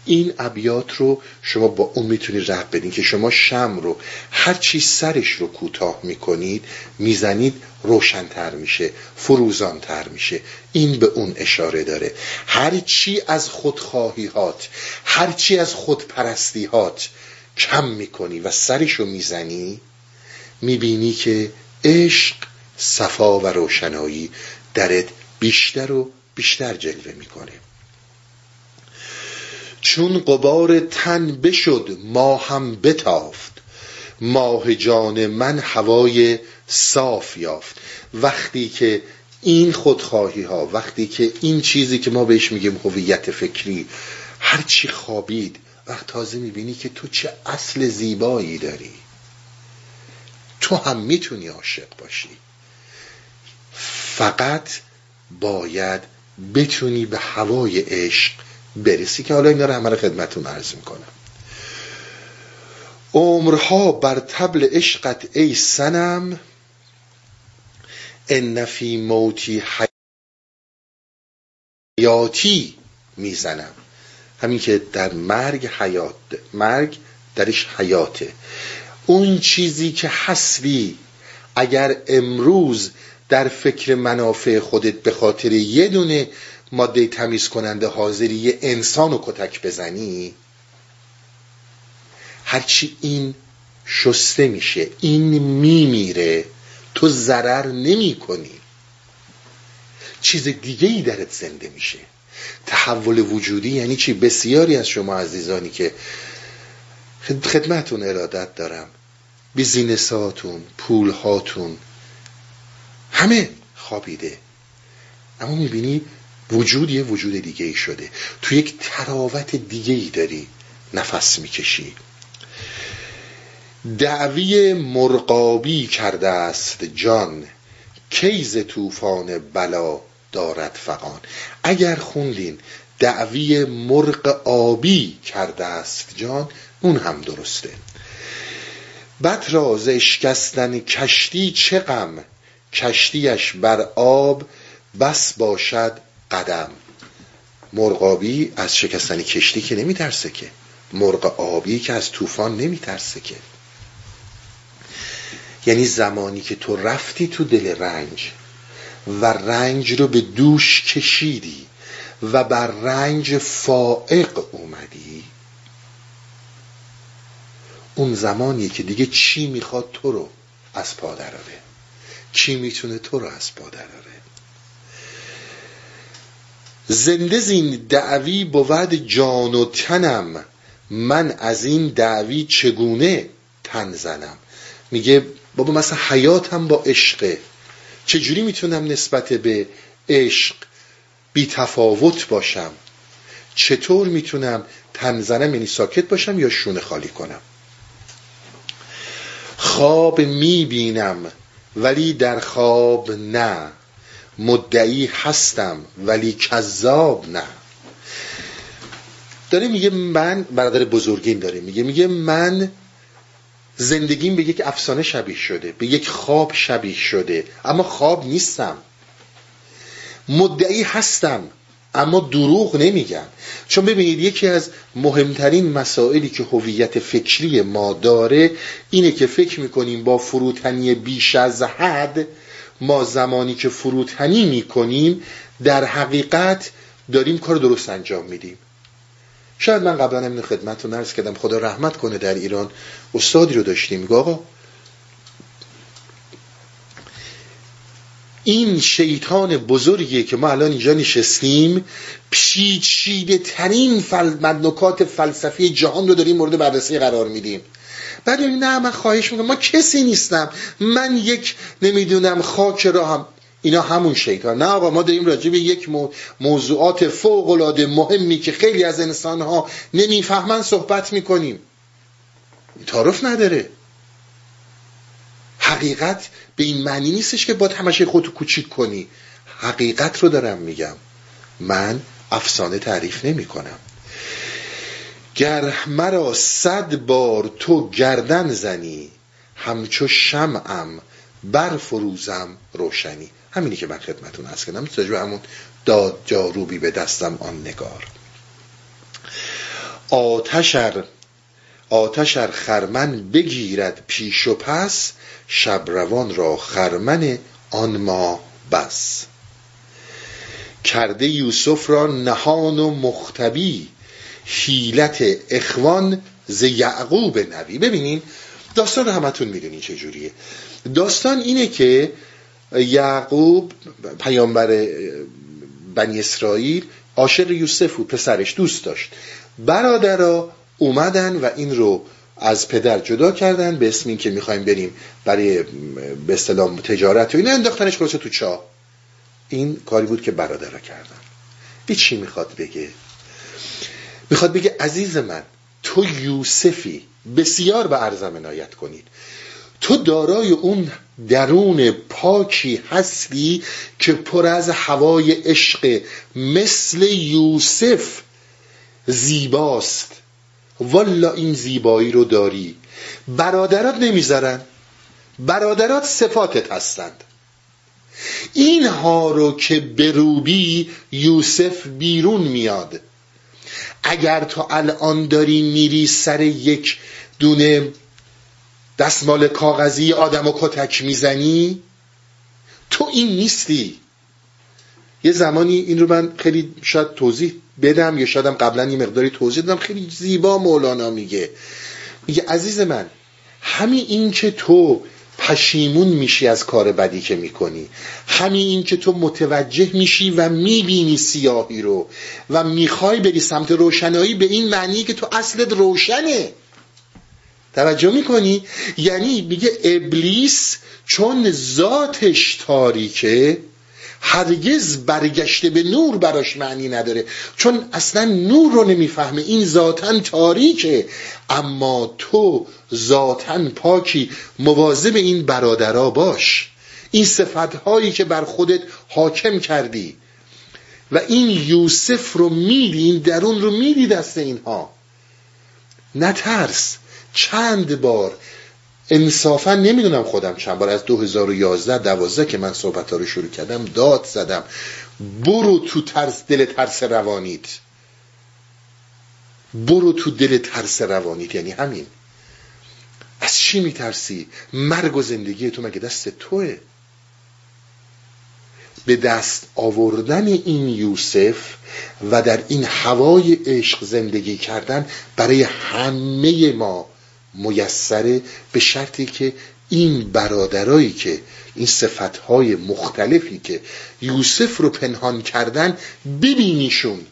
این ابیات رو شما با اون می‌تونید رب بدین که شما شم رو هر چی سرش رو کوتاه می‌کنید می‌زنید روشنتر میشه فروزانتر میشه. این به اون اشاره داره. هر چی از خودخواهیات هر چی از خودپرستیهات کم می‌کنی و سرش رو می‌زنی می‌بینی که عشق صفا و روشنایی درت بیشتر و بیشتر جلوه می‌کنه. چون قبار تن بشد ما هم بتافت. ماه جان من هوای صاف یافت. وقتی که این خودخواهی ها وقتی که این چیزی که ما بهش میگیم هویت فکری هرچی خوابید وقت تازه می‌بینی که تو چه اصل زیبایی داری. تو هم می‌تونی عاشق باشی. فقط باید بتونی به هوای عشق برسی که حالا اینا رو همه خدمتون عرض می‌کنم. عمرها بر تبل عشقت ای سنم ان فی موتی حیاتی می‌زنم. همین که در مرگ حیات مرگ درش حیاته. اون چیزی که حسبی اگر امروز در فکر منافع خودت به خاطر یه دونه ماده تمیز کننده حاضری یه انسان رو کتک بزنی هرچی این شسته میشه این میمیره تو ضرر نمی کنی چیز دیگه ای درت زنده میشه. تحول وجودی یعنی چی؟ بسیاری از شما عزیزانی که خدمتون ارادت دارم بیزینساتون پولهاتون همه خوابیده. اما می‌بینی وجود یه وجود دیگه ای شده. تو یک تراوت دیگه ای داری نفس می‌کشی. دعوی مرقابی کرده است جان. کیز طوفان بلا دارد فقان اگر خوندین دعوی مرق آبی کرده است جان اون هم درسته. بد را اشکستن کشتی چه غم؟ کشتیش بر آب بس باشد قدم. مرغابی از شکستن کشتی که نمیترسه که. مرغ آبی که از طوفان نمیترسه که. یعنی زمانی که تو رفتی تو دل رنج و رنج رو به دوش کشیدی و بر رنج فائق اومدی اون زمانی که دیگه چی می‌خواد تو رو از پا دراره چی می‌تونه تو رو از پا دراره زنده زین دعوی بود جان و تنم. من از این دعوی چگونه تن زنم؟ میگه بابا مثلا حیاتم با عشقه. چجوری می‌تونم نسبت به عشق بی تفاوت باشم؟ چطور می‌تونم تنزنم یعنی ساکت باشم یا شونه خالی کنم؟ خواب می‌بینم ولی در خواب نه. مدعی هستم ولی کذاب نه. داره میگه من برادر بزرگین داره میگه میگه من زندگیم به یک افسانه شبیه شده به یک خواب شبیه شده اما خواب نیستم. مدعی هستم اما دروغ نمیگم. چون ببینید یکی از مهمترین مسائلی که هویت فکری ما داره اینه که فکر می‌کنیم با فروتنی بیش از حد ما زمانی که فروتنی می‌کنیم در حقیقت داریم کار درست انجام میدیم. شاید من قبلا همین خدمت رو نرس کردم خدا رحمت کنه در ایران استادی رو داشتیم. میگه این شیطان بزرگیه که ما الان اینجا نشستیم پیچیده ترین فل... نکات فلسفی جهان رو داریم مورد بررسی قرار میدیم. بعد نه من خواهش می‌کنم. ما کسی نیستم. من یک نمی‌دونم خاک را هم اینا همون شیطان. نه آقا ما داریم راجع به یک موضوعات فوق العاده مهمی که خیلی از انسان ها نمی‌فهمن صحبت می‌کنیم. تعارف نداره. حقیقت به این معنی نیستش که باید همشه خودتو کوچیک کنی. حقیقت رو دارم میگم. من افسانه تعریف نمی کنم گر مرا صد بار تو گردن زنی همچو شمعم برفروزم روشنی. همینی که من خدمتون هست کردم به همون داد جاروبی به دستم آن نگار. آتشر آتشر خرمن بگیرد پیش و پس شبروان را خرمن آن ما بس. کرده یوسف را نهان و مختبی حیلت اخوان ز یعقوب نبی. ببینین داستان همتون می‌دونین چجوریه داستان اینه که یعقوب پیامبر بنی اسرائیل عاشق یوسف بود پسرش دوست داشت. برادرها اومدن و این رو از پدر جدا کردن به اسم این که می‌خوایم بریم برای به اصطلاح تجارت و اینا انداختنش خلاصه تو چاه. این کاری بود که برادرها کردن. این چی می‌خواد بگه. می‌خواد بگه عزیز من تو یوسفی بسیار به ارزم عنایت کنید. تو دارای اون درون پاکی هستی که پر از هوای عشق مثل یوسف زیباست. والا این زیبایی رو داری. برادرات نمی‌ذارن. برادرات صفاتت هستند. اینها رو که بروبی یوسف بیرون میاد. اگر تو الان داری میری سر یک دونه دستمال کاغذی آدم و کتک می‌زنی تو این نیستی. یه زمانی این رو من خیلی شاید توضیح بدم یا شایدم قبلا یه مقداری توضیح دادم. خیلی زیبا مولانا میگه. میگه عزیز من همین این که تو پشیمون میشی از کار بدی که می‌کنی. همین که تو متوجه میشی و می‌بینی سیاهی رو و می‌خوای بری سمت روشنایی به این معنی که تو اصلت روشنه. توجه می‌کنی؟ یعنی میگه ابلیس چون ذاتش تاریکه هرگز برگشته به نور براش معنی نداره. چون اصلا نور رو نمی‌فهمه. این ذاتا تاریکه. اما تو ذاتا پاکی. مواظب این برادرها باش. این صفتهایی که بر خودت حاکم کردی. و این یوسف رو میدی این درون رو میدی دست اینها. نترس. چند بار انصافا نمی‌دونم خودم چند بار. از 2011 دوازده که من صحبت رو شروع کردم داد زدم. برو تو ترس دل ترس روانیت. برو تو دل ترس روانیت. یعنی همین. از چی میترسی؟ مرگ و زندگی تو مگه دست توه؟ به دست آوردن این یوسف و در این هوای عشق زندگی کردن برای همه ما میسره به شرطی که این برادرایی که این صفتهای مختلفی که یوسف رو پنهان کردن ببینیشون.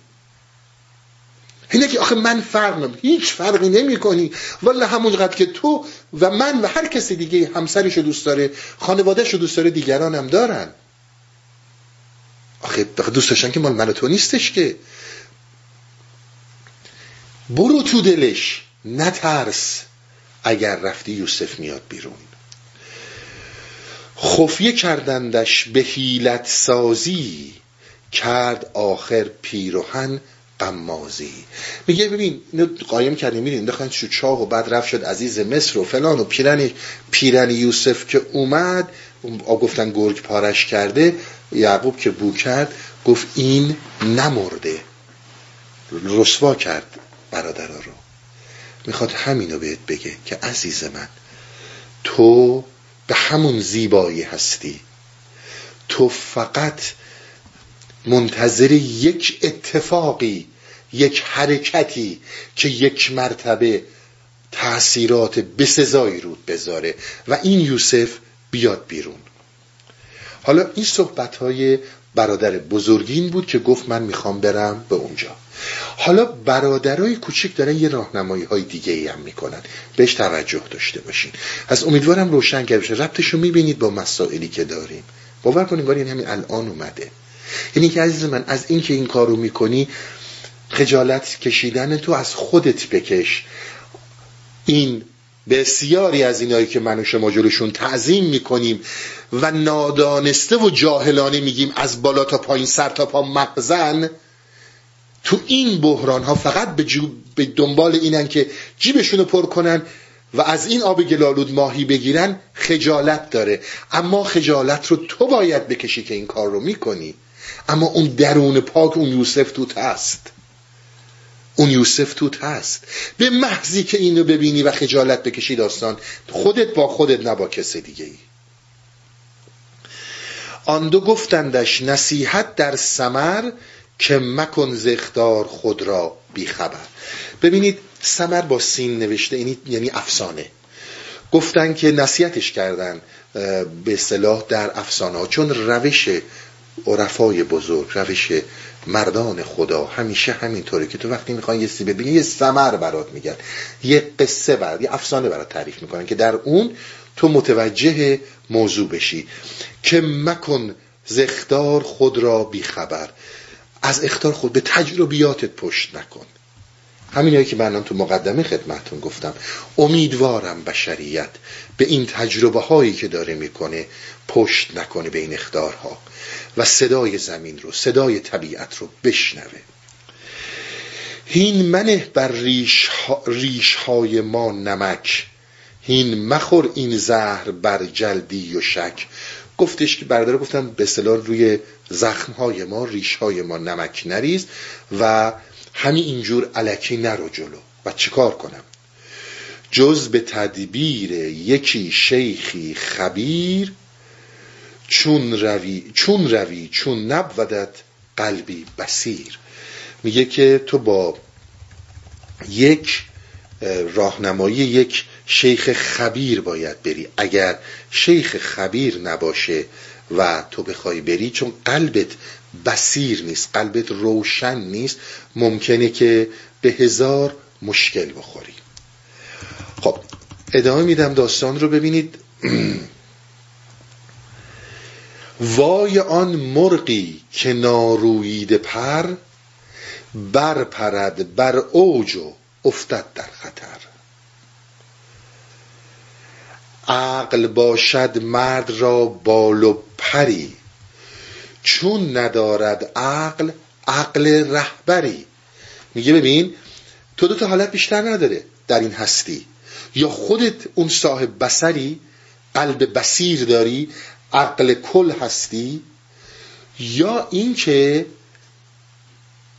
اینه که آخه من فرق هیچ فرقی نمی کنی ولی همونقدر که تو و من و هر کسی دیگه همسرش رو دوست داره خانوادهش رو دوست داره دیگران هم دارن. آخه دوست داشتن که مال من تو نیستش که. برو تو دلش نترس. اگر رفتی یوسف میاد بیرون. خفیه کردندش به حیلت سازی کرد آخر پیروهن قمازی میگه ببین اینو قایم کردیم میرین انداختن شو چاه و بعد رفت شد عزیز مصر و فلان و پیرن پیرن یوسف که اومد گفتن گرگ پارش کرده یعقوب که بو کرد گفت این نمرده. رسوا کرد برادرها رو. می‌خواد همینو بهت بگه که عزیز من تو به همون زیبایی هستی. تو فقط منتظر یک اتفاقی یک حرکتی که یک مرتبه تأثیرات بسزایی رود بذاره و این یوسف بیاد بیرون. حالا این صحبت های برادر بزرگین بود که گفت من می‌خوام برم به اونجا. حالا برادرای کوچیک دارن یه راهنمایی های دیگه ای هم می‌کنن. بهش توجه داشته باشین. از امیدوارم روشن بشه ربطش رو می‌بینید با مسائلی که داریم. باور کنیم باری همین الان اومده. یعنی که عزیز من از این که این کارو می‌کنی خجالت کشیدن تو از خودت بکش. این بسیاری از اینایی که من و شما جلوشون تعظیم می‌کنیم و نادانسته و جاهلانه میگیم از بالا تا پایین سر تا پا مغزن تو این بحران ها فقط به, به دنبال اینن که جیبشونو پر کنن و از این آب گلالود ماهی بگیرن خجالت داره. اما خجالت رو تو باید بکشی که این کار رو می‌کنی. اما اون درون پاک اون یوسف توت هست. اون یوسف توت هست. به محضی که اینو ببینی و خجالت بکشی داستان خودت با خودت نبا کس دیگه ای آن دو گفتندش نصیحت در سمر که مکن زختار خود را بیخبر ببینید سمر با سین نوشته یعنی, یعنی افسانه. گفتن که نصیحتش کردن به صلاح در افسانه ها. چون روش عرفای بزرگ روش مردان خدا همیشه همینطوره که تو وقتی می‌خوان یه سی ببینی یه سمر برات میگن. یه قصه برات یه افسانه برات تعریف می‌کنن که در اون تو متوجه موضوع بشی. که مکن زختار خود را بیخبر از اختار خود به تجربیاتت پشت نکن. همین که من تو مقدمه خدمتون گفتم. امیدوارم بشریت به این تجربه هایی که داره می‌کنه پشت نکنه به این اختارها و صدای زمین رو صدای طبیعت رو بشنوه. هین منه بر ریش, ریش های ما نمک. هین مخور این زهر بر جلدی و شک. گفتش که برادر گفتم به صلاح روی زخم های ما ریش های ما نمک نریز و همین اینجور علکی نرو جلو. و چیکار کنم؟ جز به تدبیر یکی شیخی خبیر چون روی چون روی چون نبودت قلبی بسیر میگه که تو با یک راهنمایی یک شیخ خبیر باید بری. اگر شیخ خبیر نباشه و تو بخوای بری چون قلبت بسیر نیست قلبت روشن نیست ممکنه که به هزار مشکل بخوری. خب ادامه میدم داستان رو. ببینید وای آن مرغی که نارویده پر برپرد بر اوج و افتد در خطر. عقل باشد مرد را بال و پری. چون ندارد عقل عقل رهبری. میگه ببین تو دو تا حالت بیشتر نداره در این هستی. یا خودت اون صاحب بسری قلب بسیر داری عقل کل هستی یا اینکه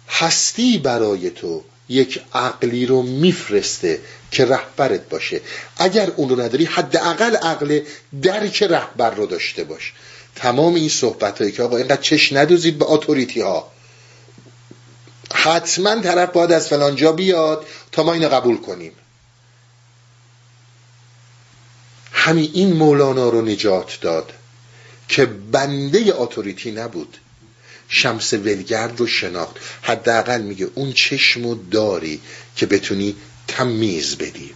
هستی برای تو. یک عقلی رو میفرسته که رهبرت باشه. اگر اون رو نداری حداقل عقل درک رهبر رو داشته باش. تمام این صحبت هایی که آقا اینقدر چش ندوزید به اتوریتی ها حتما طرف باید از فلانجا بیاد تا ما اینو قبول کنیم. همین این مولانا رو نجات داد که بنده اتوریتی نبود. شمس ولگرد رو شناخت. حداقل میگه اون چشم داری که بتونی تمیز بدی.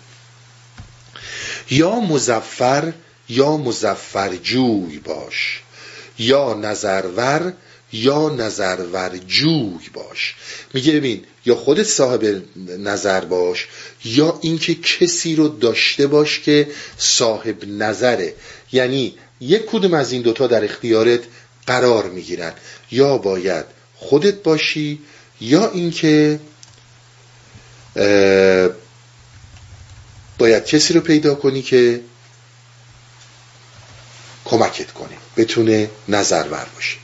یا مزفر یا مزفر جوی باش. یا نظرور یا نظرور جوی باش. میگه ببین یا خودت صاحب نظر باش یا اینکه کسی رو داشته باش که صاحب نظره. یعنی یک کدوم از این دوتا در اختیارت قرار می‌گیرن. یا باید خودت باشی یا اینکه باید کسی رو پیدا کنی که کمکت کنه بتونه نظرور باشه.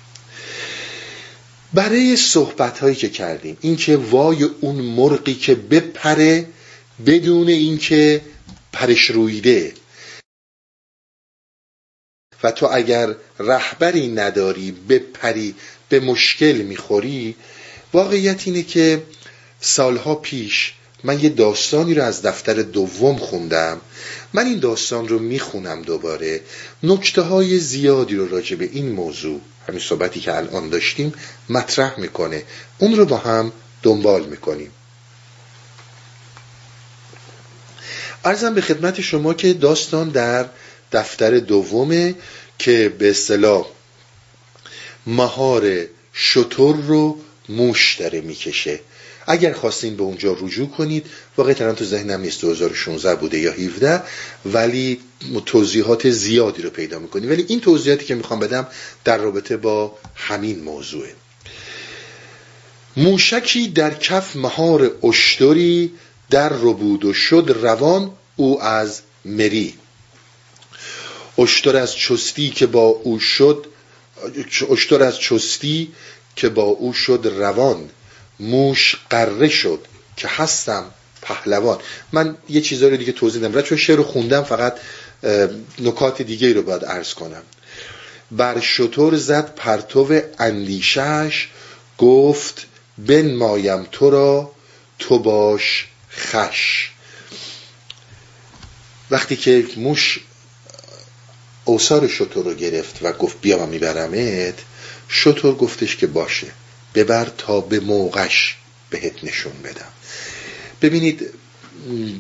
برای صحبت هایی که کردیم اینکه وای اون مرغی که بپره بدون اینکه پرش رویده. و تو اگر رهبری نداری بپری به مشکل می‌خوری واقعیت اینه که سالها پیش من یه داستانی رو از دفتر دوم خوندم. من این داستان رو می‌خونم دوباره. نکته های زیادی رو راجع به این موضوع همین صحبتی که الان داشتیم مطرح می‌کنه. اون رو با هم دنبال می‌کنیم. ارزم به خدمت شما که داستان در دفتر دومه که به اصطلاح مهار شطور رو موش داره می‌کشه. اگر خواستین به اونجا رجوع کنید واقعا تو ذهنم نیست 2016 بوده یا 17 ولی توضیحات زیادی رو پیدا می‌کنید ولی این توضیحاتی که می‌خوام بدم در رابطه با همین موضوعه. موشکی در کف مهار اشتری در ربود و شد روان او از مری. اشتر از چستی که با او شد اشتر از چستی که با او شد روان. موش قره شد که هستم پهلوان. من یه چیزا رو دیگه توضیح نمیدم چون شعر رو خوندم فقط نکات دیگه رو باید عرض کنم. بر شطور زد پرتو اندیشش گفت بن مایم تو را تو باش خش. وقتی که موش اوسار شطور رو گرفت و گفت بیا من میبرمت. شطور گفتش که باشه. ببر تا به موقعش بهت نشون بدم. ببینید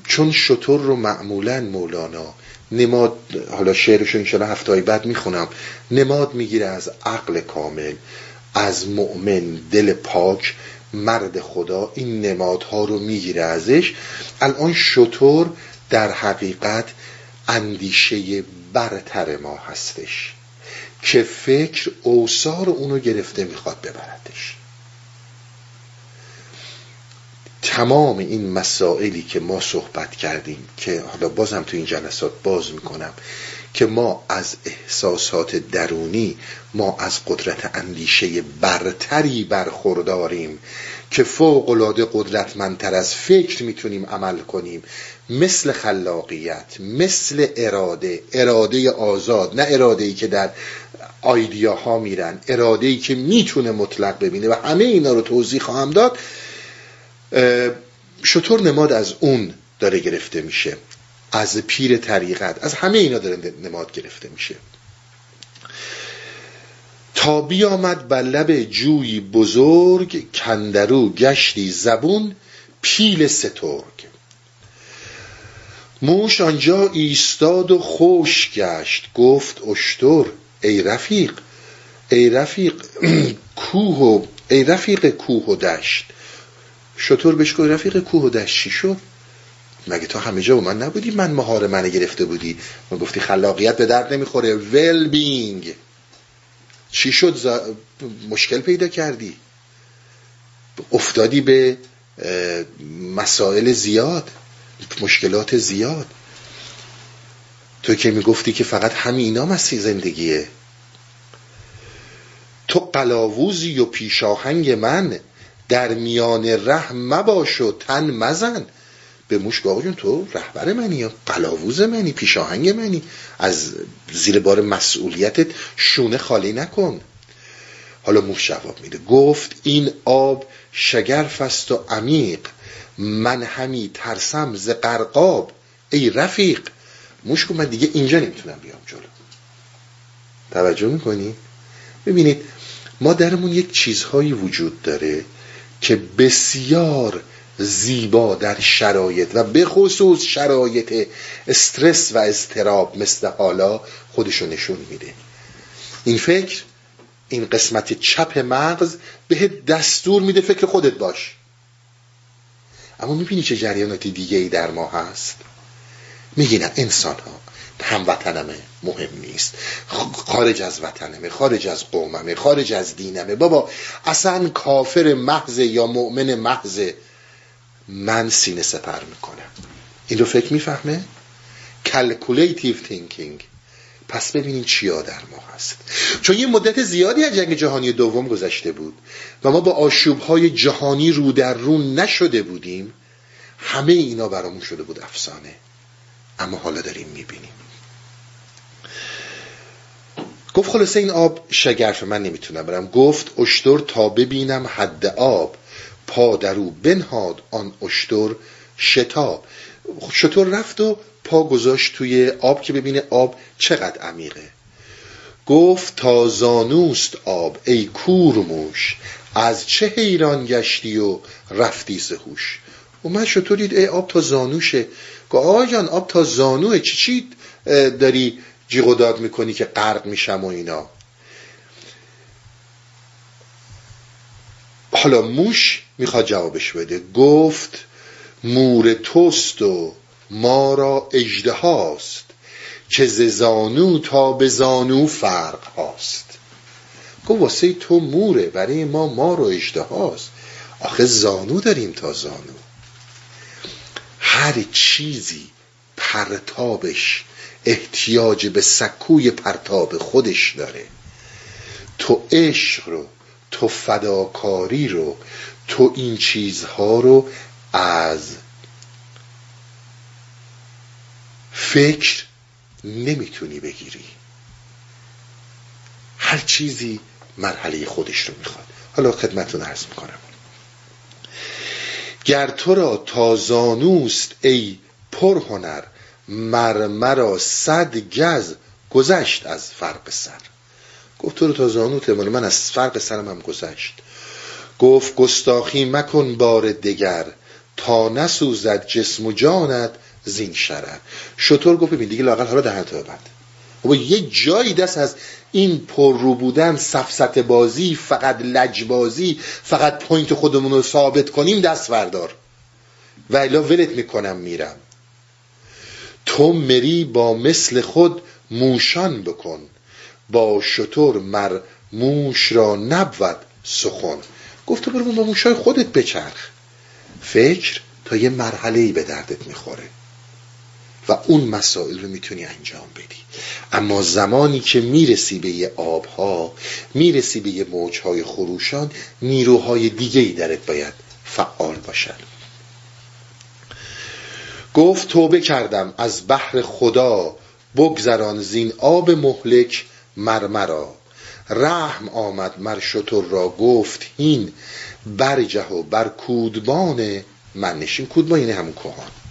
چون شطور رو معمولا مولانا نماد حالا شعرشو انشالله هفته بعد می‌خونم نماد می‌گیره از عقل کامل از مؤمن دل پاک مرد خدا این نمادها رو می‌گیره ازش. الان شطور در حقیقت اندیشه برتر ما هستش. که فکر اوسار اونو گرفته می‌خواد ببردش. تمام این مسائلی که ما صحبت کردیم که حالا بازم تو این جلسات باز می‌کنم که ما از احساسات درونی ما از قدرت اندیشه برتری برخورداریم که فوق العاده قدرتمندتر از فکر می‌تونیم عمل کنیم. مثل خلاقیت مثل اراده اراده آزاد نه اراده ای که در آیدیاها میرن اراده ای که می‌تونه مطلق ببینه و همه اینا رو توضیح خواهم داد. شطور نماد از اون داره گرفته میشه. از پیر طریقت از همه اینا داره نماد گرفته میشه. تا بیامد بر لب جوی بزرگ کندرو گشتی زبون پیل سترگ. موش آنجا ایستاد و خوش گشت. گفت اشتر ای رفیق ای رفیق کوه و ای رفیق کوه و دشت. شطور بهش گفت رفیق کوه و دشت چی شد؟ مگه تو همه جا و من نبودی؟ من مهار منه گرفته بودی. و گفتی خلاقیت به درد نمی‌خوره ول بینگ چی شد؟ مشکل پیدا کردی. افتادی به مسائل زیاد. مشکلات زیاد. تو که می‌گفتی که فقط همین اینا مسیح زندگیه. تو قلاووزی و پیشاهنگ من در میان ره مباش و تن مزن. به موش تو رهبر منی یا قلاووز منی پیشاهنگ منی. از زیر بار مسئولیتت شونه خالی نکن. حالا موش جواب میده. گفت این آب شگرف است و عمیق. من همی ترسم ز قرقاب ای رفیق موش من دیگه اینجا نمی‌تونم بیام جلو. توجه می‌کنی؟ ببینید ما درمون یک چیزهایی وجود داره که بسیار زیبا در شرایط و به خصوص شرایط استرس و اضطراب مثل حالا خودشو نشون میده. این فکر این قسمت چپ مغز به دستور میده فکر خودت باش. اما می‌بینی چه جریانات دیگه ای در ما هست؟ میگی نه انسان ها هموطنمه مهم نیست. خارج از وطنمه خارج از قوممه خارج از دینمه. بابا اصلا کافر محض یا مؤمن محض من سینه سپر می‌کنم این رو فکر می‌فهمه؟ calculative thinking پس ببینین چیا در ما هست چون یه مدت زیادی از جنگ جهانی دوم گذشته بود و ما با آشوبهای جهانی رو در رو نشده بودیم همه اینا برامون شده بود افسانه. اما حالا داریم می‌بینیم. گفت خلاصه این آب شگرف من نمی‌تونم برم. گفت اشتر تا ببینم حد آب. پا درو بنهاد آن اشتر شتاب. شطور رفت و پا گذاشت توی آب که ببینه آب چقدر عمیقه. گفت تا زانوست آب ای کورموش از چه حیران گشتی و رفتی زهوش و من شطور دید ای آب تا زانوشه. گفت آقا جان آب تا زانوه چی چی داری جیغ و داد می‌کنی که غرق میشم و اینا؟ حالا موش می‌خواد جوابش بده. گفت مور توست و ما را اجده هاست که زانو تا به زانو فرق هاست. گفت واسه تو موره برای ما ما رو اجده هاست. آخه زانو داریم تا زانو. هر چیزی پرتابش احتیاج به سکوی پرتاب خودش داره. تو عشق رو تو فداکاری رو تو این چیزها رو از فکر نمی‌تونی بگیری. هر چیزی مرحله خودش رو می‌خواد. حالا خدمتون عرض می‌کنم. گر تو را تازانوست ای پرهنر مرمرا صد گز گذشت از فرق سر. گفت تو رو تا زانوت من از فرق سرم هم گذشت. گفت گستاخی مکن بار دگر تا نسوزد جسم و جانت زین شرر. شتر گفت ببین دیگه لاقل حالا دهنت ببند. و یه جایی دست از این پر رو بودن سفسطه بازی فقط لجبازی فقط point خودمون رو ثابت کنیم دست وردار و الا ولت می‌کنم میرم. تو مری با مثل خود موشان بکن. با شتر مر موش را نبود سخن. گفت برو با موشای خودت بچرخ. فکر تا یه مرحله ای به دردت می‌خوره. و اون مسائل رو می‌تونی انجام بدی. اما زمانی که می‌رسی به یه آبها می‌رسی به یه موجهای خروشان نیروهای دیگه ای درت باید فعال باشن. گفت توبه کردم از بحر خدا بگذران زین آب مهلک مرمرا رحم آمد مر را گفت هین برجه و بر کودبان من نشین کودبان یعنی همون کهان.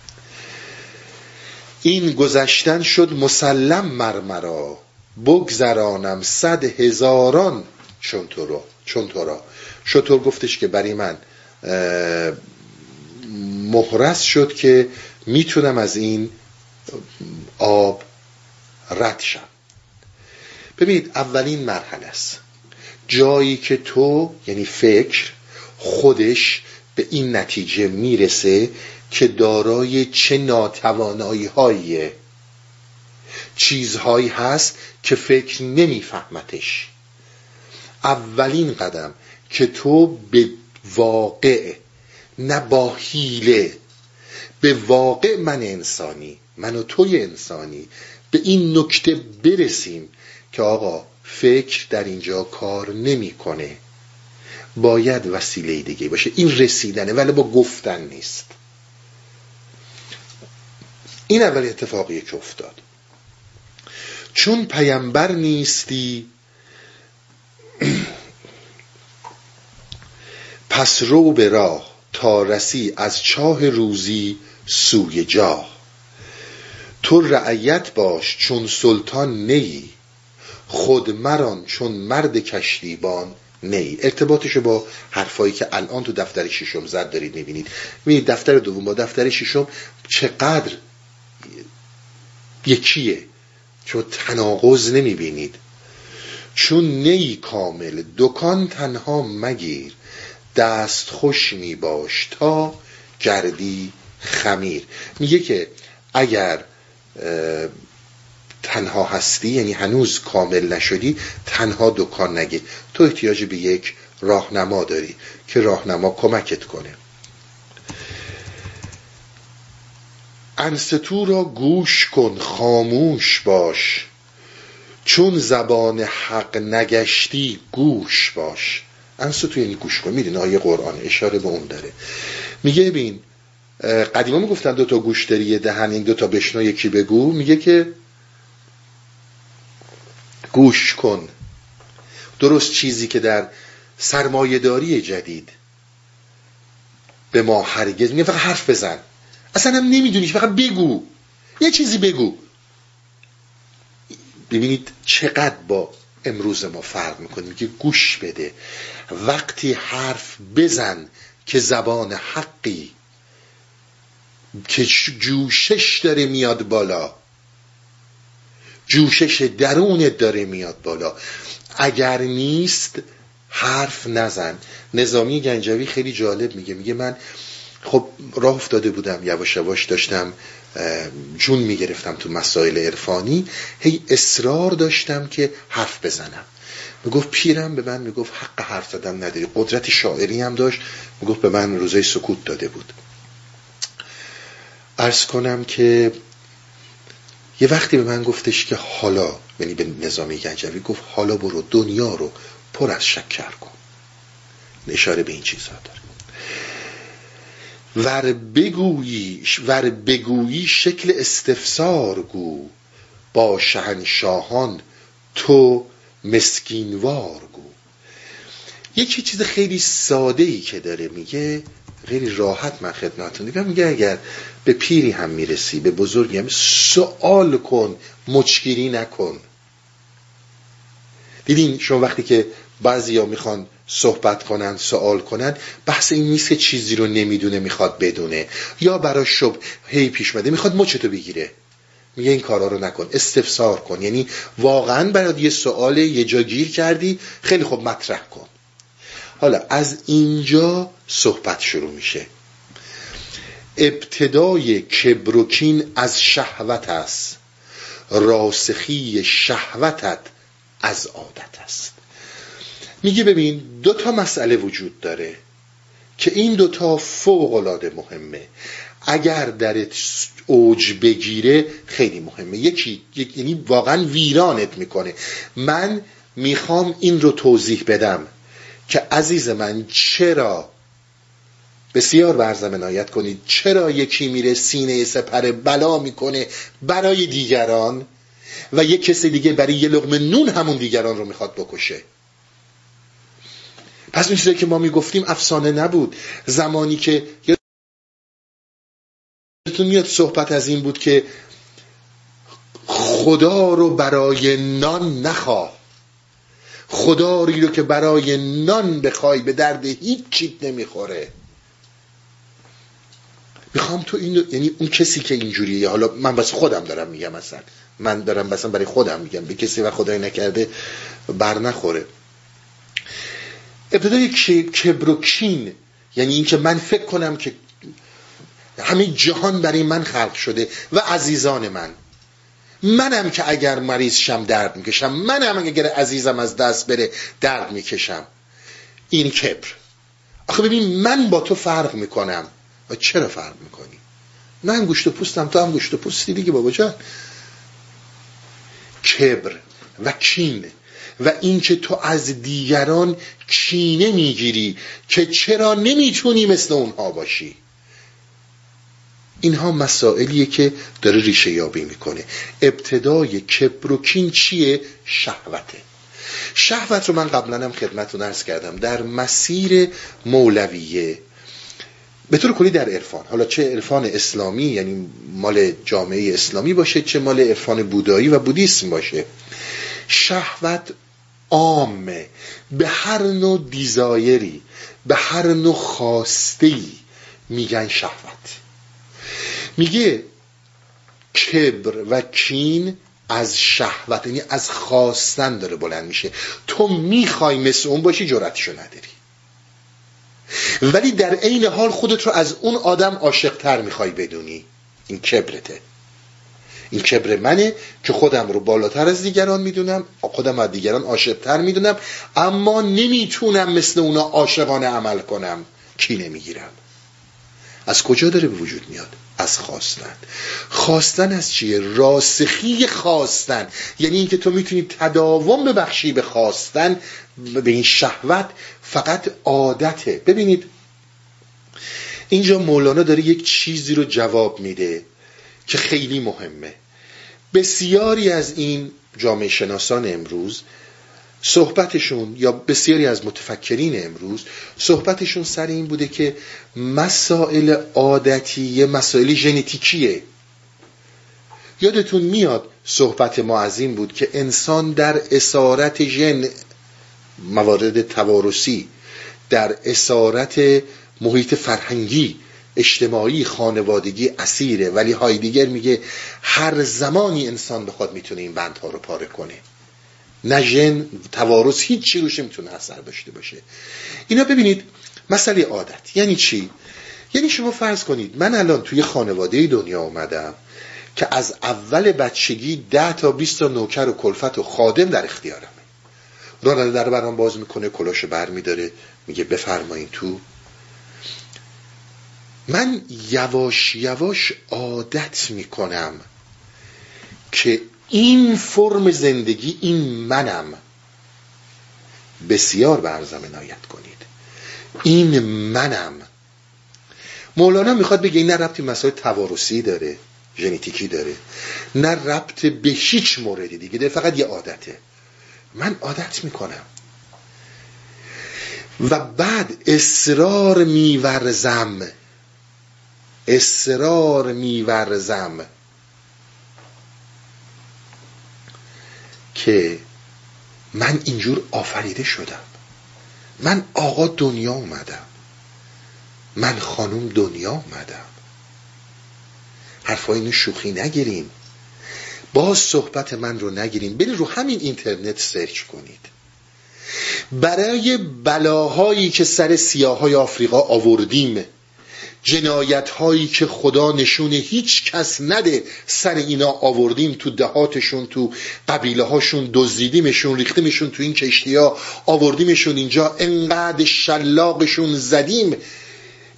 این گذشتن شد مسلم مرمرا بگذرانم صد هزاران. چون تو را چون تو را. شطور گفتش که برای من مهرس شد که می‌تونم از این آب رد شم. ببینید اولین مرحله است. جایی که تو یعنی فکر خودش به این نتیجه می‌رسه که دارای چه ناتوانایی هاییه چیزهایی هست که فکر نمیفهمتش. اولین قدم که تو به واقع نه با حیله به واقع من انسانی من و توی انسانی به این نکته برسیم که آقا فکر در اینجا کار نمی‌کنه. باید وسیله دیگه باشه. این رسیدنه ولی با گفتن نیست. این اول اتفاقی که افتاد. چون پیامبر نیستی پس رو به راه تا رسی از چاه روزی سوی جاه. تو رعیت باش چون سلطان نیی خود مران چون مرد کشتیبان نی. ارتباطش با حرفایی که الان تو دفتر ششم زد دارید می‌بینید. می‌بینید دفتر دوم با دفتر ششم چقدر یکیه چون تناقض نمی‌بینید. چون نی کامل دکان تنها مگیر دست خوش می باش تا گردی خمیر. میگه که اگر تنها هستی یعنی هنوز کامل نشدی تنها دکان نگیر. تو احتیاج به یک راهنما داری که راهنما کمکت کنه. انستو را گوش کن خاموش باش. چون زبان حق نگشتی گوش باش. انستو یعنی گوش کن میدین آیه قرآن اشاره به اون داره. میگه ببین قدیما می‌گفتن دو تا گوش داری یه دهن این دو تا بشنو یکی بگو. میگه که گوش کن. درست چیزی که در سرمایهداری جدید به ما هرگز میگه فقط حرف بزن. اصلا هم نمی‌دونی فقط بگو. یه چیزی بگو. ببینید چقدر با امروز ما فرق می‌کنه میگه گوش بده. وقتی حرف بزن که زبان حقی که جوشش داره میاد بالا. جوشش درونت داره میاد بالا. اگر نیست حرف نزن. نظامی گنجوی خیلی جالب میگه. میگه من خب راه افتاده بودم یواش یواش داشتم جون می‌گرفتم تو مسائل عرفانی. هی اصرار داشتم که حرف بزنم. می‌گفت پیرم به من می‌گفت حق حرف زدن نداری. قدرت شاعری هم داشت. می‌گفت به من روزای سکوت داده بود. ارز کنم که یه وقتی به من گفتش که حالا یعنی به نظامی گنجوی گفت حالا برو دنیا رو پر از شکر کن. اشاره به این چیزها داره. ور بگویی ور بگویی شکل استفسار گو. با شهنشاهان تو مسکینوار گو. یکی چیز خیلی ساده ای که داره میگه خیلی راحت من خدمتتون میگم میگه اگر به پیری هم می‌رسی به بزرگی هم سوال کن مچگیری نکن. دیدین شما وقتی که بعضی ها می‌خوان صحبت کنن سوال کنن بحث این نیست که چیزی رو نمی‌دونه می‌خواد بدونه. یا برای شب هی پیش مده می‌خواد مچتو بگیره. میگه این کارا رو نکن استفسار کن. یعنی واقعا برای یه سوال یه جا گیر کردی خیلی خوب مطرح کن. حالا از اینجا صحبت شروع میشه. ابتدای کبروکین از شهوت است. راسخی شهوتت از عادت است. میگه ببین دو تا مسئله وجود داره که این دوتا فوق العاده مهمه. اگر درت اوج بگیره خیلی مهمه. یکی یعنی واقعا ویرانت می‌کنه. من می‌خوام این رو توضیح بدم که عزیز من چرا بسیار برزم عنایت کنید چرا یکی میره سینه سپر بلا می‌کنه برای دیگران و یک کسی دیگه برای یه لغمه نون همون دیگران رو می‌خواد بکشه؟ پس این که ما می‌گفتیم افسانه نبود. زمانی که یادتون میاد صحبت از این بود که خدا رو برای نان نخواه. خدا رو که برای نان بخوای به درد هیچ چیت نمی‌خوره. می‌خوام تو این یعنی اون کسی که اینجوریه. حالا من بس خودم دارم میگم مثلا من دارم مثلا برای خودم میگم. به کسی و خدای نکرده بر نخوره. ابتدای کبروکین یعنی اینکه من فکر کنم که همه جهان برای من خلق شده و عزیزان من. منم که اگر مریض شم درد می‌کشم منم اگر عزیزم از دست بره درد می‌کشم. این کبر. آخه ببین من با تو فرق می‌کنم. و چرا فرق می‌کنی؟ من گوشت و پوستم تو هم گوشت و پوستی دیگه بابا جان. کبر و کین. و اینکه تو از دیگران کینه می‌گیری که چرا نمی‌تونی مثل اونها باشی؟ اینها مسائلیه که داره ریشه یابی می‌کنه. ابتدای کبر و کین چیه؟ شهوته. شهوت رو من قبلا هم خدمتتون ارز کردم. در مسیر مولویه. به طور کلی در عرفان. حالا چه عرفان اسلامی یعنی مال جامعه اسلامی باشه چه مال عرفان بودایی و بودیسم باشه. شهوت عامه به هر نوع دیزایری به هر نوع خواسته میگن شهوت. میگه کبر و کین از شهوت یعنی از خواستن داره بلند میشه. تو می‌خوای مثل اون باشی جرأتشو نداری. ولی در عین حال خودت رو از اون آدم عاشقتر می‌خوای بدونی. این کبرته. این کبر منه که خودم رو بالاتر از دیگران می‌دونم خودم از دیگران عاشقتر می‌دونم اما نمی‌تونم مثل اونا عاشقانه عمل کنم. کی نمی‌گیرم؟ از کجا داره به وجود میاد؟ از خواستن. خواستن از چیه؟ راسخی خواستن. یعنی اینکه تو می‌تونی تداوم ببخشی به خواستن به این شهوت فقط عادته. ببینید اینجا مولانا داره یک چیزی رو جواب میده که خیلی مهمه. بسیاری از این جامعه شناسان امروز صحبتشون یا بسیاری از متفکرین امروز صحبتشون سر این بوده که مسائل عادتی مسائل ژنتیکیه. یادتون میاد صحبت ما از این بود که انسان در اسارت ژن موارد توارثی در اسارت محیط فرهنگی اجتماعی خانوادگی اسیره. ولی هایدیگر میگه هر زمانی انسان بخواد می‌تونه این بندها رو پاره کنه. نه ژن توارث هیچ چی روش می‌تونه اثر داشته باشه. اینا ببینید مسئله عادت. یعنی چی؟ یعنی شما فرض کنید من الان توی خانواده دنیا اومدم که از اول بچگی ده تا 20 تا نوکر و کلفت و خادم در اختیارمه. راننده در برام باز می‌کنه کلاشو بر میداره میگه بفرمایین تو من یواش یواش عادت می‌کنم که این فرم زندگی این منم بسیار برزم عنایت کنید. این منم. مولانا می‌خواد بگه این نه ربطی مسائل توارثی داره ژنتیکی داره نه ربط به هیچ موردی دیگه داره فقط یه عادته. من عادت می‌کنم. و بعد اصرار میورزم. اصرار میورزم. که من اینجور آفریده شدم. من آقا دنیا اومدم. من خانم دنیا اومدم. حرفای اینو شوخی نگیریم. باز صحبت من رو نگیریم. برید رو همین اینترنت سرچ کنید. برای بلاهایی که سر سیاهای آفریقا آوردیم جنایت هایی که خدا نشون هیچ کس نده سر اینا آوردیم تو دهاتشون تو قبیله هاشون دزدیدیمشون ریختیمشون تو این کشتی ها آوردیمشون اینجا. انقدر شلاقشون زدیم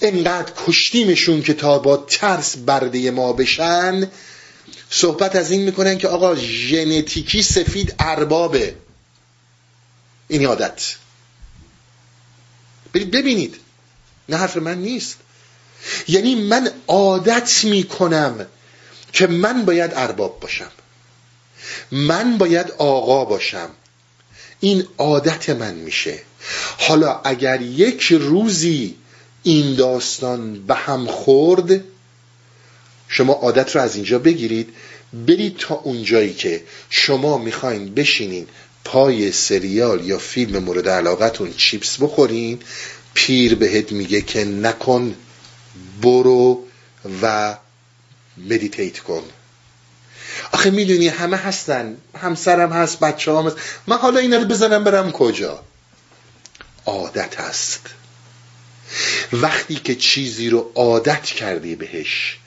انقدر کشتیمشون که تا با ترس برده ما بشن. صحبت از این می‌کنن که آقا ژنتیکی سفید اربابه. این عادت. ببینید. نه حرف من نیست. یعنی من عادت می‌کنم که من باید ارباب باشم. من باید آقا باشم. این عادت من میشه. حالا اگر یک روزی این داستان به هم خورد شما عادت رو از اینجا بگیرید. برید تا اونجایی که شما می‌خواین بشینین پای سریال یا فیلم مورد علاقتون چیپس بخورین پیر بهت میگه که نکن. برو و مدیتیت کن. آخه می‌دونی همه هستن. همسرم هست بچه هم هست. من حالا اینا رو بزنم برم کجا؟ عادت هست. وقتی که چیزی رو عادت کردی بهش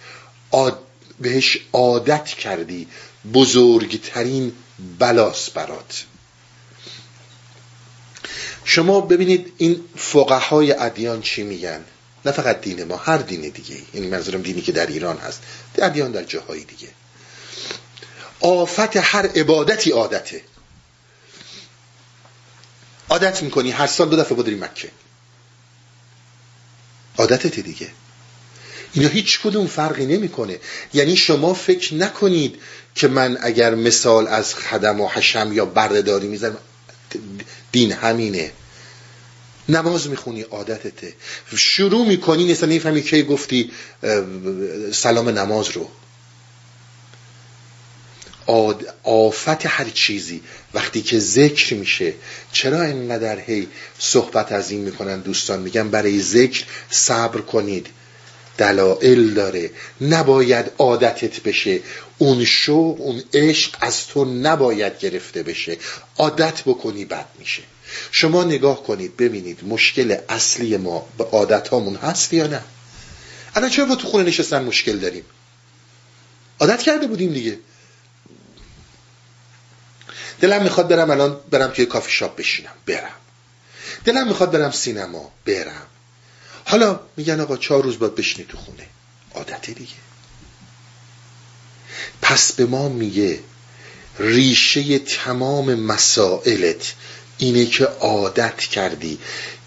بهش عادت کردی بزرگترین بلاس برات. شما ببینید این فقهای ادیان چی میگن؟ نه فقط دین ما هر دین دیگه یعنی منظورم دینی که در ایران هست. ادیان در جاهای دیگه. آفت هر عبادتی عادته. عادت می‌کنی هر سال دو دفعه بدری مکه. عادتت دیگه. اینا هیچ کدوم فرقی نمی‌کنه. یعنی شما فکر نکنید که من اگر مثال از خدم و حشم یا بردهداری می‌زنم. دین همینه. نماز می‌خونی عادتته. شروع می‌کنی نیستا نیفهمی که گفتی سلام نماز رو. آفت هر چیزی وقتی که ذکر میشه. چرا اینقدر هی صحبت از این می‌کنن دوستان؟ میگن برای ذکر صبر کنید. دلائل داره. نباید عادتت بشه. اون شوق اون عشق از تو نباید گرفته بشه. عادت بکنی بد میشه. شما نگاه کنید ببینید مشکل اصلی ما به عادت هامون هست یا نه. الان چرا با تو خونه نشستن مشکل داریم؟ عادت کرده بودیم دیگه. دلم می‌خواد برم الان برم توی کافی شاپ بشینم برم. دلم می‌خواد برم سینما برم. حالا میگن آقا چهار روز باید بشینی تو خونه. عادته دیگه. پس به ما میگه ریشه تمام مسائلت اینه که عادت کردی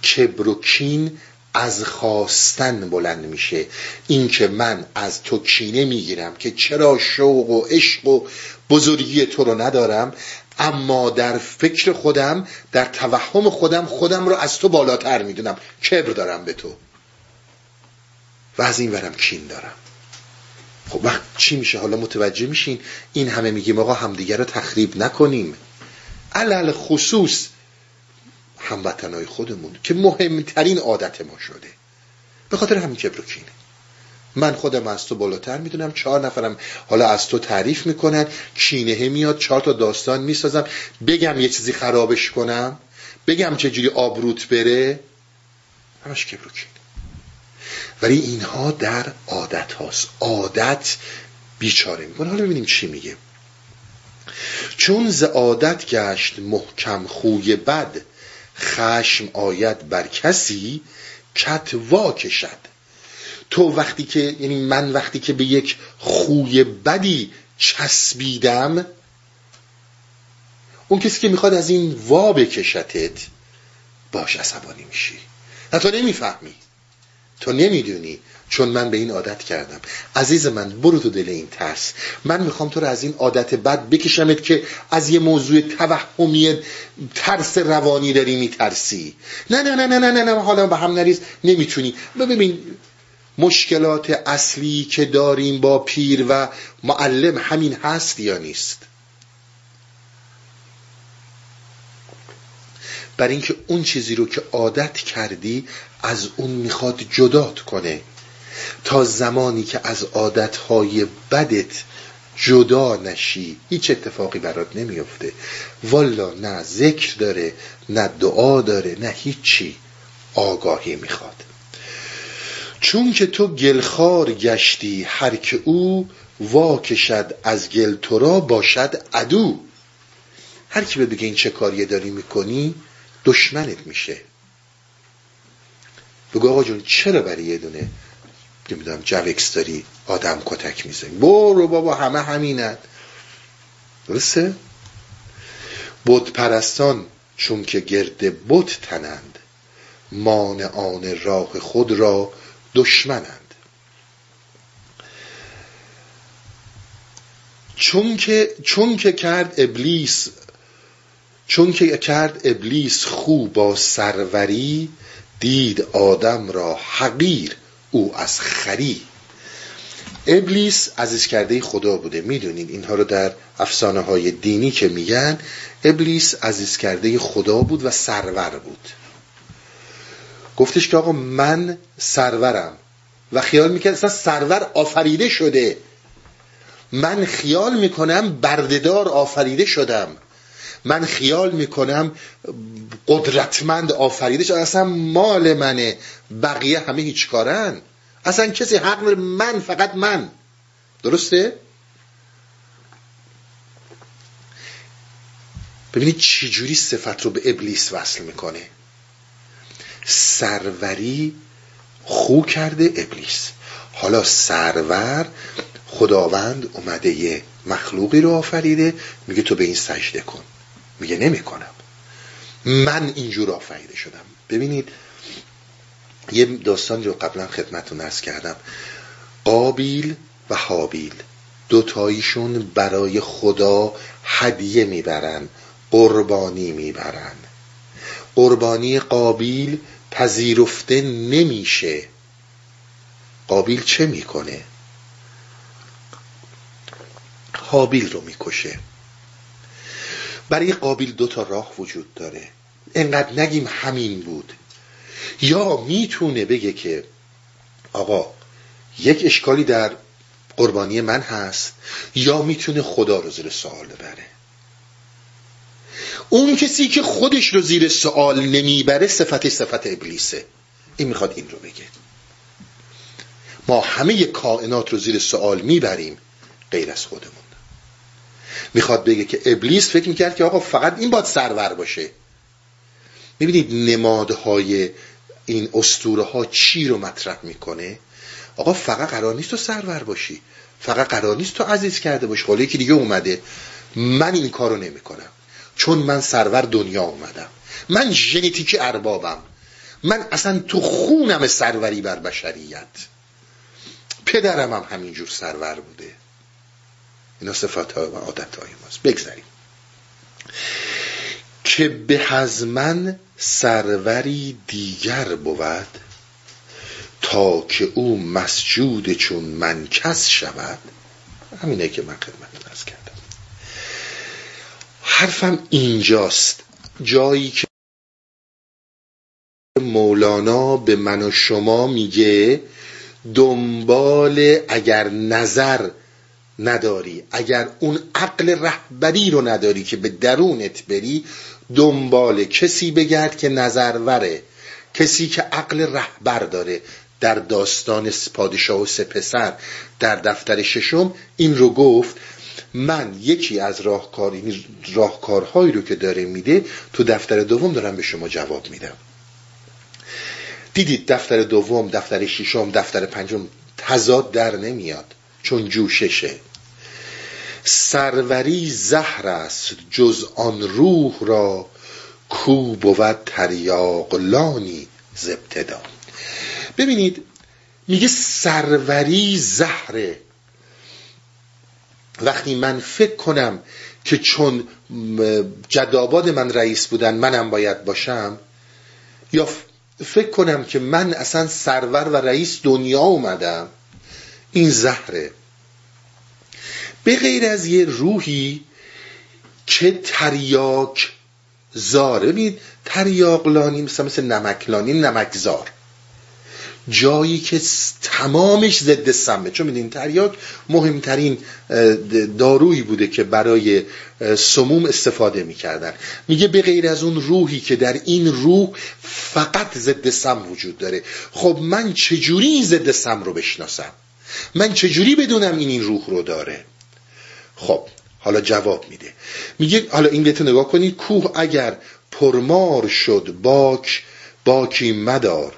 کبر و کین از خواستن بلند میشه. این که من از تو کینه می‌گیرم که چرا شوق و عشق و بزرگی تو رو ندارم اما در فکر خودم در توهم خودم خودم رو از تو بالاتر می‌دونم. کبر دارم به تو. و از این ورم کین دارم. خب وقت چی میشه؟ حالا متوجه میشین؟ این همه میگیم آقا همدیگه رو تخریب نکنیم. علل خصوص هموطنهای خودمون که مهمترین عادت ما شده. به خاطر همین کبر من خودم از تو بالاتر می‌دونم چهار نفرم حالا از تو تعریف می‌کنن کینه میاد چهار تا داستان می‌سازم. بگم یه چیزی خرابش کنم بگم چجوری آبروت بره. همش کبر ولی اینها در عادت هاست. عادت بیچاره می‌کنه. حالا ببینیم چی میگه. چون ز عادت گشت محکم خوی بد خشم آید بر کسی کت وا کشد تو وقتی که یعنی من وقتی که به یک خوی بدی چسبیدم اون کسی که می‌خواد از این وا بکشتت باش عصبانی میشی. نه تو نمی‌فهمی. تو نمی‌دونی. چون من به این عادت کردم. عزیز من برو تو دل این ترس. من می‌خوام تو رو از این عادت بد بکشمت که از یه موضوع توهمی ترس روانی داری میترسی. نه نه نه نه نه نه, نه حالا به هم نریز نمی‌تونی. ببین مشکلات اصلی که داریم با پیر و معلم همین هست یا نیست؟ برای اینکه اون چیزی رو که عادت کردی از اون می‌خواد جدات کنه. تا زمانی که از عادتهای بدت جدا نشی هیچ اتفاقی برات نمیفته والا نه ذکر داره نه دعا داره نه هیچی آگاهی می‌خواد. چون که تو گلخار گشتی هر که او واکشد از گل تو را باشد عدو. هر کی بگه این چه کاریه داری می‌کنی دشمنت میشه. بگو آقا جون چرا برای یه دونه نمی‌دونم جوکس داری آدم کتک می‌زنی. برو بابا همه همینن. درسته؟ بود پرستان چون که گرد بت تنند مانعان راه خود را دشمنند. چون که, چون که کرد ابلیس چون که کرد ابلیس خوب با سروری دید آدم را حقیر. او از خری. ابلیس عزیز کرده خدا بوده. می‌دونید اینها رو در افسانه های دینی که میگن ابلیس عزیز کرده خدا بود و سرور بود. گفتش که آقا من سرورم و خیال می‌کرد اصلا سرور آفریده شده. من خیال می‌کنم بردهدار آفریده شدم. من خیال می‌کنم قدرتمند آفریده شد اصلا مال منه. بقیه همه هیچ کارن. اصلا کسی حق من فقط من. درسته؟ ببینید چجوری صفت رو به ابلیس وصل می‌کنه. سروری خو کرده ابلیس. حالا سرور خداوند اومده یه مخلوقی رو آفریده. میگه تو به این سجده کن. میگه نمی‌کنم. من اینجور آفریده شدم. ببینید یه داستان رو قبلا خدمتتون ارز کردم. قابیل و حابیل دوتایشون برای خدا هدیه می‌برن قربانی می‌برن. قربانی قابیل پذیرفته نمیشه. قابیل چه می‌کنه؟ حابیل رو می‌کشه. برای قابیل دو تا راه وجود داره. انقدر نگیم همین بود. یا می‌تونه بگه که آقا یک اشکالی در قربانی من هست یا می‌تونه خدا رو زیر سوال ببره. اون کسی که خودش رو زیر سوال نمی‌بره صفتش صفت ابلیسه. این می‌خواد این رو بگه. ما همه کائنات رو زیر سوال می‌بریم غیر از خودمون. می‌خواد بگه که ابلیس فکر می‌کرد که آقا فقط این باید سرور باشه. می‌بینید نمادهای این استوره ها چی رو مطرح می‌کنه؟ آقا فقط قرار نیست تو سرور باشی. فقط قرار نیست تو عزیز کرده باشی. خاله یکی دیگه اومده. من این کارو نمی‌کنم. چون من سرور دنیا اومدم. من ژنتیکی اربابم. من اصلا تو خونم سروری بر بشریت. پدرم هم همینجور سرور بوده. اینا صفات های و عادت های ماست. بگذاریم. که به از سروری دیگر بود تا که او مسجود چون من کس شود. همینه که من خدمت از کردم. حرفم اینجاست. جایی که مولانا به من و شما میگه دنبال اگر نظر نداری. اگر اون عقل رهبری رو نداری که به درونت بری دنبال کسی بگرد که نظروره کسی که عقل رهبر داره. در داستان پادشاه و سپسر در دفتر ششم این رو گفت من یکی از راهکار راهکارهایی رو که داره میده تو دفتر دوم دارم به شما جواب میدم. دیدید دفتر دوم دفتر ششم دفتر پنجم تضاد در نمیاد چون جوششه. سروری زهر است جز آن روح را کو بود تریاق لانی زبتدا ببینید میگه سروری زهره. وقتی من فکر کنم که چون جداباد من رئیس بودن منم باید باشم یا فکر کنم که من اصلا سرور و رئیس دنیا اومدم این زهره. به غیر از یه روحی که تریاک زاره. بید تریاقلانی مثل مثل نمکلانی نمکزار جایی که تمامش ضد سمه. چون میدین تریاک مهمترین دارویی بوده که برای سموم استفاده می‌کردن. میگه به غیر از اون روحی که در این روح فقط ضد سم وجود داره. خب من چجوری این ضد سم رو بشناسم؟ من چجوری بدونم این این روح رو داره؟ خب حالا جواب میده. میگه حالا این بیتو نگاه کنید کوه اگر پرمار شد باک باکی مدار.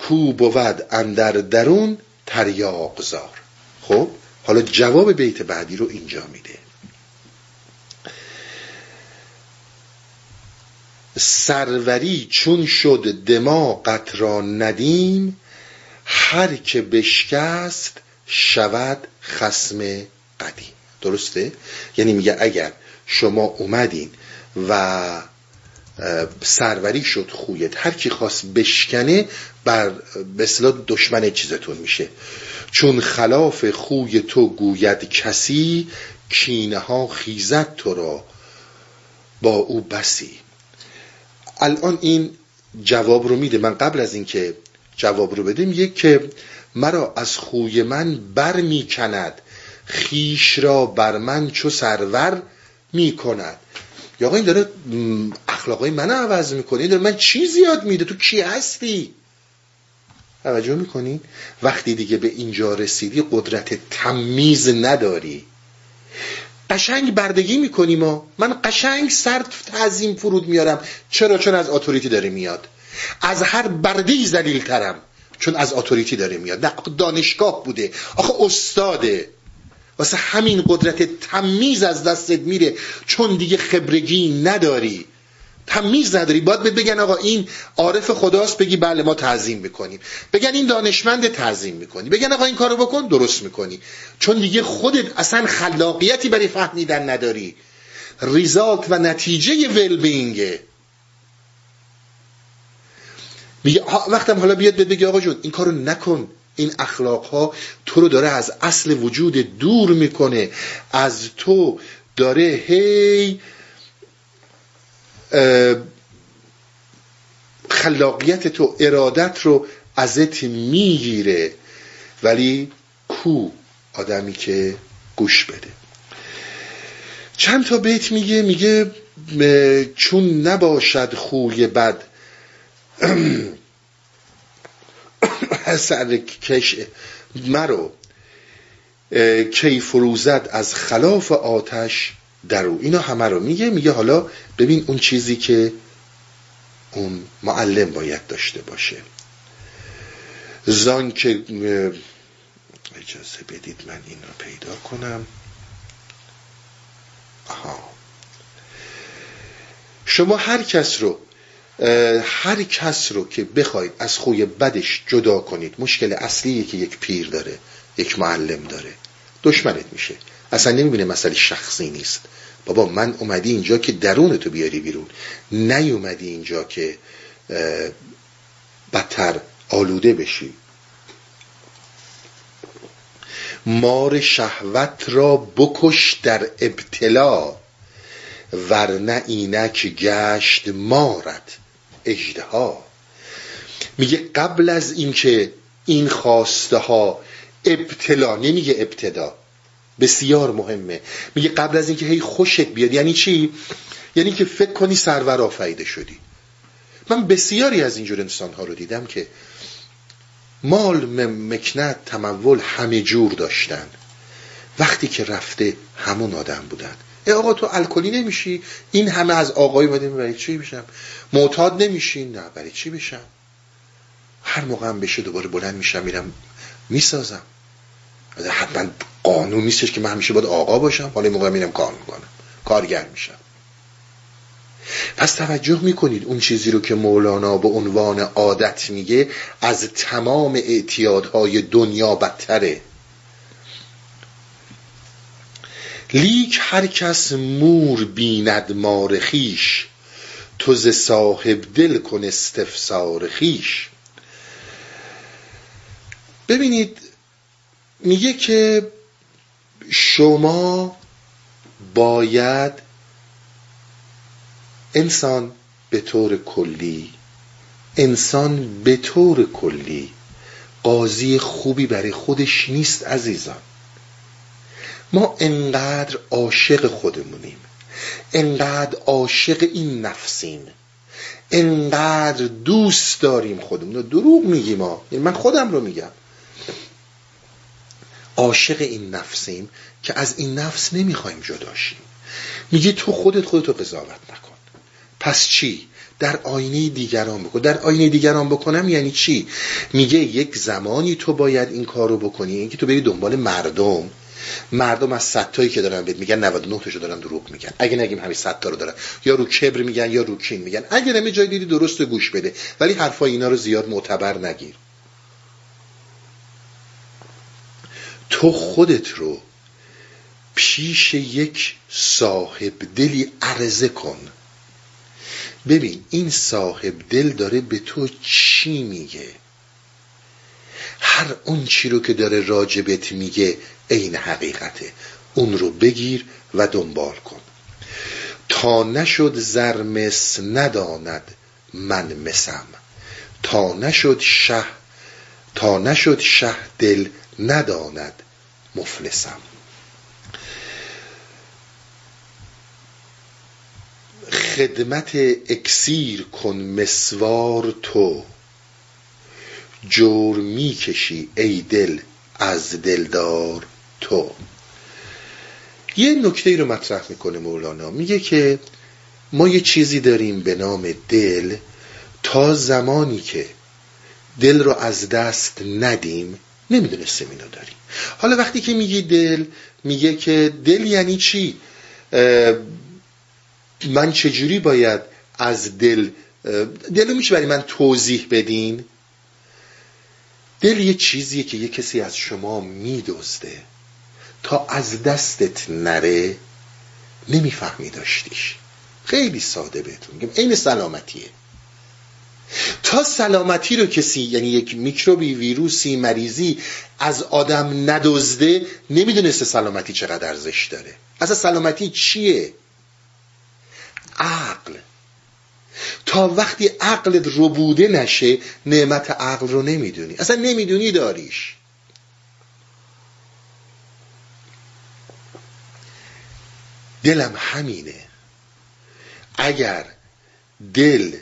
کو بود اندر درون تریاق زار. خب حالا جواب بیت بعدی رو اینجا میده. سروری چون شد دماغت را ندیم هر که بشکست شود خسم قدیم درسته؟ یعنی میگه اگر شما اومدین و سروری شد خویت هر کی خواست بشکنه بر به اصطلاح دشمن چیزتون میشه. چون خلاف خوی تو گوید کسی کینه ها خیزد تو را با او بسی. الان این جواب رو میده. من قبل از اینکه جواب رو بده میگه که مرا از خوی من بر می‌کند خیش را بر من چو سرور می‌کند. یا آقا این داره اخلاقای من عوض می‌کنه. این داره من چی زیاد میده. تو کی هستی؟ توجه می‌کنی وقتی دیگه به اینجا رسیدی قدرت تمیز نداری. قشنگ بردگی می‌کنی ما. من قشنگ سر تعظیم فرود میارم. چرا؟ چون از اتوریتی داره میاد. از هر برده زلیل ترم چون از اتوریتی داره میاد. نه دانشگاه بوده. آخه استاده. واسه همین قدرت تمیز از دستت میره. چون دیگه خبرگی نداری. تمیز نداری. باید بگن آقا این عارف خداست. بگی بله ما تعظیم می‌کنیم. بگن این دانشمند تعظیم می‌کنی. بگن آقا این کارو بکن درست می‌کنی. چون دیگه خودت اصلا خلاقیتی برای فهمیدن نداری. ریزالت و نتیجه ول بینگه میگه وقتم حالا بیاد بگی آقا جون این کارو نکن. این اخلاق ها تو رو داره از اصل وجود دور می‌کنه. از تو داره هی خلاقیت تو ارادت رو ازت می‌گیره. ولی کو آدمی که گوش بده. چند تا بیت میگه؟ میگه چون نباشد خوی بد سر کش مرو. کی فروزد از خلاف آتش درو. اینا همه رو میگه. میگه حالا ببین اون چیزی که اون معلم باید داشته باشه. زان که اجازه بدید من این رو پیدا کنم. آها. شما هر کس رو هر کس رو که بخواید از خوی بدش جدا کنید مشکل اصلیه که یک پیر داره یک معلم داره دشمنت میشه. اصلا نمی‌بینه مسئله شخصی نیست. بابا من اومدی اینجا که درون تو بیاری بیرون. نیومدی اینجا که بدتر آلوده بشی. مار شهوت را بکش در ابتلا ورنه اینک گشت مارت. اجدها میگه قبل از اینکه این خواسته ها ابتلا نمیگه ابتدا بسیار مهمه. میگه قبل از اینکه هی خوشت بیاد یعنی چی؟ یعنی که فکر کنی سرور آفریده شدی. من بسیاری از اینجور انسان ها رو دیدم که مال مکنت تمول همه جور داشتن. وقتی که رفته همون آدم بودن. ای آقا تو الکلی نمیشی؟ این همه از آقای اومده برای چی بشم معتاد نمیشی؟ نه برای چی بشم هر موقع هم بشه دوباره بلند میشم میرم می‌سازم. حتما قانون نیستش که من همیشه باید آقا باشم. حالا موقع میرم کار می‌کنم. کارگر میشم. پس توجه می‌کنید اون چیزی رو که مولانا به عنوان عادت میگه از تمام اعتیادهای دنیا بدتره. لیک هر کس مور بیند مارخیش تو ز صاحب دل کن استفسار خیش ببینید میگه که شما باید انسان به طور کلی انسان به طور کلی قاضی خوبی برای خودش نیست عزیزان. ما انقدر عاشق خودمونیم. انقدر عاشق این نفسیم. انقدر دوست داریم خودمون. دروغ میگیم ما. یعنی من خودم رو میگم. عاشق این نفسیم که از این نفس نمی‌خوایم جداشیم میگه تو خودت خودتو قضاوت نکن. پس چی؟ در آینه دیگران بکن. در آینه دیگران بکنم یعنی چی؟ میگه یک زمانی تو باید این کارو بکنی. اینکه تو بری دنبال مردم. مردم از صد که دارن بهت میگن 99 تاشو دارن دروغ میگن. اگه نگیم همین 100 تا رو دارن. یا رو کبر میگن یا رو کین میگن. اگه نمی جای دیدی درست گوش بده. ولی حرفای اینا رو زیاد معتبر نگیر. تو خودت رو پیش یک صاحب دلی عرضه کن. ببین این صاحب دل داره به تو چی میگه؟ هر اون چی رو که داره راجبت میگه عین حقیقته. اون رو بگیر و دنبال کن. تا نشد زرمس نداند من مسم. تا نشد شه تا نشد شه دل نداند مفلسم. خدمت اکسیر کن مسوار تو. جور می‌کشی ای دل از دلدار. تو. یه نکته ای رو مطرح می‌کنه مولانا. میگه که ما یه چیزی داریم به نام دل تا زمانی که دل رو از دست ندیم نمی‌دونستیم اینو داریم. حالا وقتی که میگی دل میگه که دل یعنی چی؟ من چجوری باید از دل دلو میشه برای من توضیح بدین؟ دل یه چیزیه که یه کسی از شما میدزده. تا از دستت نره نمی‌فهمی داشتیش. خیلی ساده بهتون میگم. عین سلامتیه. تا سلامتی رو کسی یعنی یک میکروبی ویروسی مریضی از آدم ندزده نمی‌دونسته سلامتی چقدر ارزش داره. اصلا سلامتی چیه؟ عقل. تا وقتی عقلت ربوده نشه نعمت عقل رو نمی‌دونی. اصلا نمی‌دونی داریش. دلم همینه. اگر دل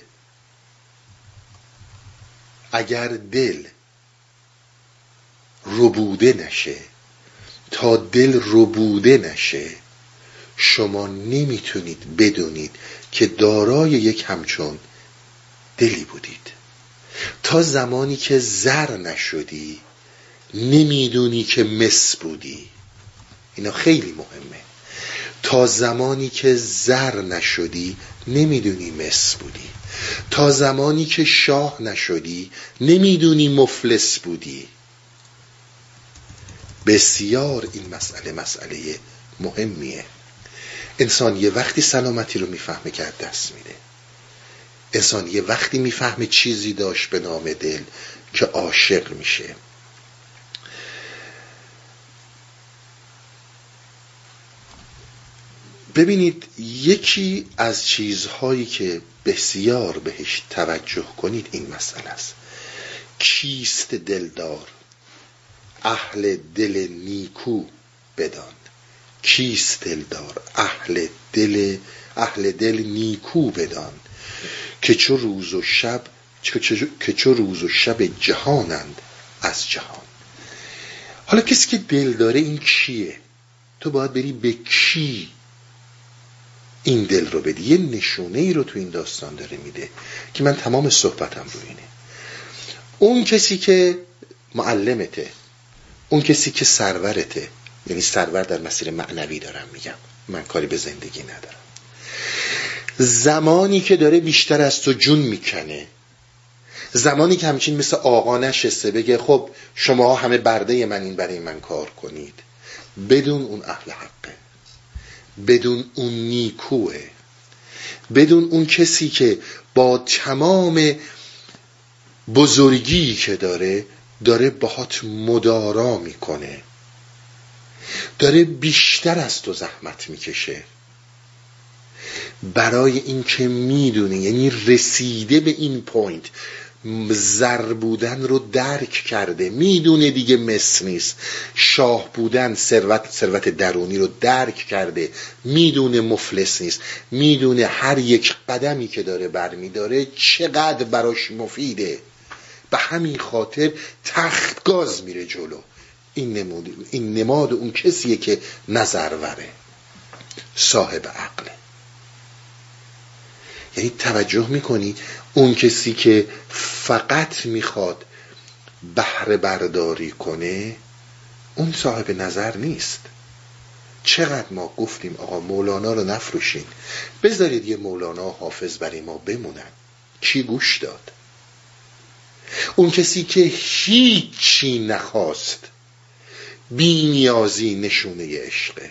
اگر دل ربوده نشه تا دل ربوده نشه شما نمی‌تونید بدونید که دارای یک همچون دلی بودید. تا زمانی که زر نشدی نمی‌دونی که مس بودی. اینا خیلی مهمه. تا زمانی که زر نشدی نمی‌دونی مس بودی. تا زمانی که شاه نشدی نمی‌دونی مفلس بودی. بسیار این مسئله مسئله مهمیه. انسان یه وقتی سلامتی رو می‌فهمه که دست میده. انسان یه وقتی می‌فهمه چیزی داشت به نام دل که عاشق میشه. ببینید یکی از چیزهایی که بسیار بهش توجه کنید این مسئله است. کیست دلدار؟ اهل دل نیکو بدان. کیست دلدار؟ اهل دل اهل دل نیکو بدان. که چو روز و شب که چو روز و شب جهانند از جهان. حالا کسی که دل داره این کیه تو باید بری به کی این دل رو بدی. یه نشونه ای رو تو این داستان داره میده که من تمام صحبتم رو اینه. اون کسی که معلمته اون کسی که سرورته یعنی سرور در مسیر معنوی دارم میگم. من کاری به زندگی ندارم. زمانی که داره بیشتر از تو جون می‌کنه زمانی که همچین مثل آقا نشسته بگه خب شما همه برده من این برای من کار کنید بدون اون اهل حقه. بدون اون نیکوه. بدون اون کسی که با تمام بزرگی که داره داره باهات مدارا می‌کنه. داره بیشتر از تو زحمت می‌کشه. برای اینکه می‌دونه یعنی رسیده به این پوینت زر بودن رو درک کرده. می‌دونه دیگه مس نیست. شاه بودن ثروت ثروت درونی رو درک کرده. می‌دونه مفلس نیست. می‌دونه هر یک قدمی که داره برمیداره چقدر براش مفیده. به همین خاطر تخت گاز میره جلو. این نماد این نماد اون کسیه که نظروره صاحب عقله یعنی توجه می‌کنی اون کسی که فقط می‌خواد بهره برداری کنه اون صاحب نظر نیست. چقدر ما گفتیم آقا مولانا رو نفروشین. بذارید یه مولانا حافظ برای ما بمونن. کی گوش داد؟ اون کسی که هیچی نخواست بی نیازی نشونه عشقه.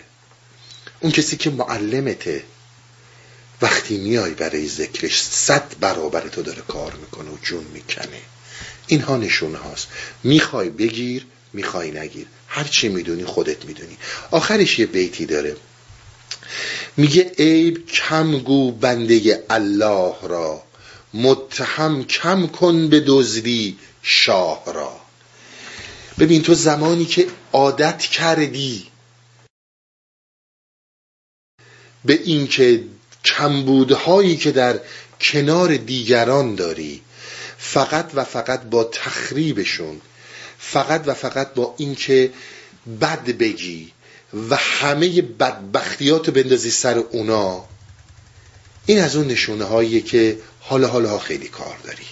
اون کسی که معلمته. وقتی میای برای ذکرش صد برابر تو داره کار می‌کنه و جون می‌کنه اینها نشونه هاست می‌خوای بگیر می‌خوای نگیر. هر چی می‌دونی خودت می‌دونی. آخرش یه بیتی داره. میگه عیب کم گو بنده الله را. متهم کم کن به دزدی شاه را. ببین تو زمانی که عادت کردی به اینکه کمبودهایی که در کنار دیگران داری فقط و فقط با تخریبشون فقط و فقط با اینکه بد بگی و همه بدبختیات بندازی سر اونا این از اون نشونه هاییه که حالا حالا خیلی کار داری.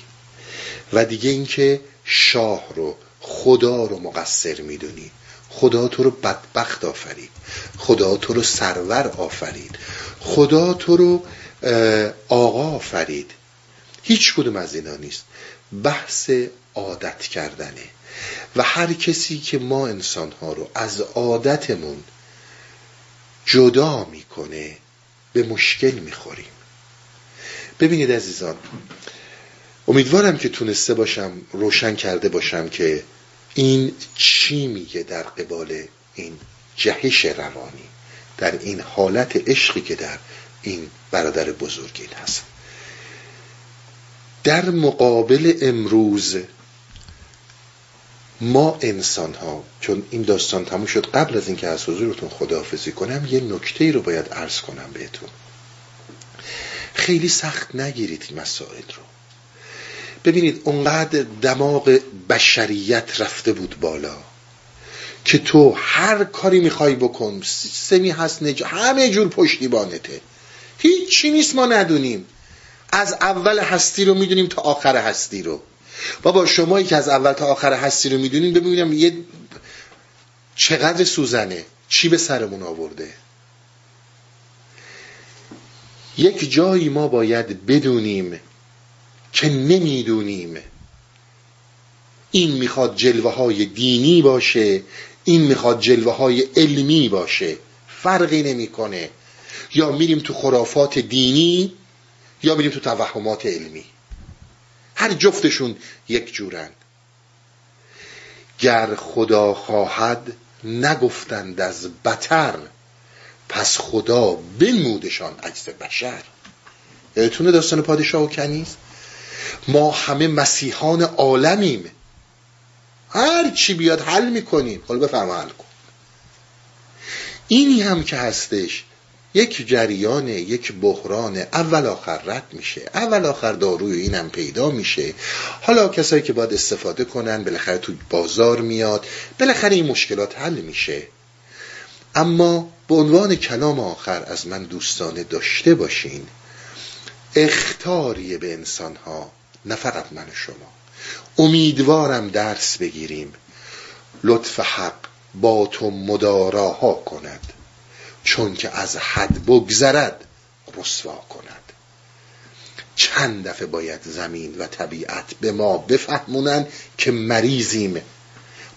و دیگه اینکه شاه رو خدا رو مقصر می‌دونی. خدا تو رو بدبخت آفرید. خدا تو رو سرور آفرید. خدا تو رو آقا آفرید. هیچ کدوم از اینا نیست. بحث عادت کردنه. و هر کسی که ما انسان ها رو از عادتمون جدا می‌کنه به مشکل می‌خوریم. ببینید عزیزان امیدوارم که تونسته باشم روشن کرده باشم که این چی میگه در قبال این جهش روانی. در این حالت عشقی که در این برادر بزرگین هست. در مقابل امروز ما انسان ها چون این داستان تموم شد قبل از اینکه از حضورتون خداحافظی کنم یه نکته ای رو باید عرض کنم بهتون. خیلی سخت نگیرید این مسائل رو. ببینید اونقدر دماغ بشریت رفته بود بالا. که تو هر کاری می‌خوای بکن سمی هست نج... همه جور پشتیبانته. هیچی نیست ما ندونیم. از اول هستی رو می‌دونیم تا آخر هستی رو. بابا شمایی که از اول تا آخر هستی رو می‌دونین ببینم یه چقدر سوزنه. چی به سرمون آورده؟ یک جایی ما باید بدونیم که نمی‌دونیم. این می‌خواد جلوه های دینی باشه این می‌خواد جلوه های علمی باشه. فرقی نمی‌کنه. یا میریم تو خرافات دینی یا میریم تو توهمات علمی. هر جفتشون یک جورن. گر خدا خواهد نگفتند از بتر پس خدا بنمودشان عجز بشر. یادتونه داستان پادشاه و کنیز؟ ما همه مسیحان عالمیم. هر چی بیاد حل می‌کنیم. حالا بفرما حل کن. اینی هم که هستش یک جریان یک بحران. اول آخر رد میشه. اول آخر داروی اینم پیدا میشه. حالا کسایی که باید استفاده کنن بالاخره تو بازار میاد. بالاخره این مشکلات حل میشه. اما به عنوان کلام آخر از من دوستانه داشته باشین اختاریه به انسان ها نه فقط من و شما. امیدوارم درس بگیریم. لطف حق با تو مداراها کند. چون که از حد بگذرد رسوا کند. چند دفعه باید زمین و طبیعت به ما بفهمونن که مریضیم.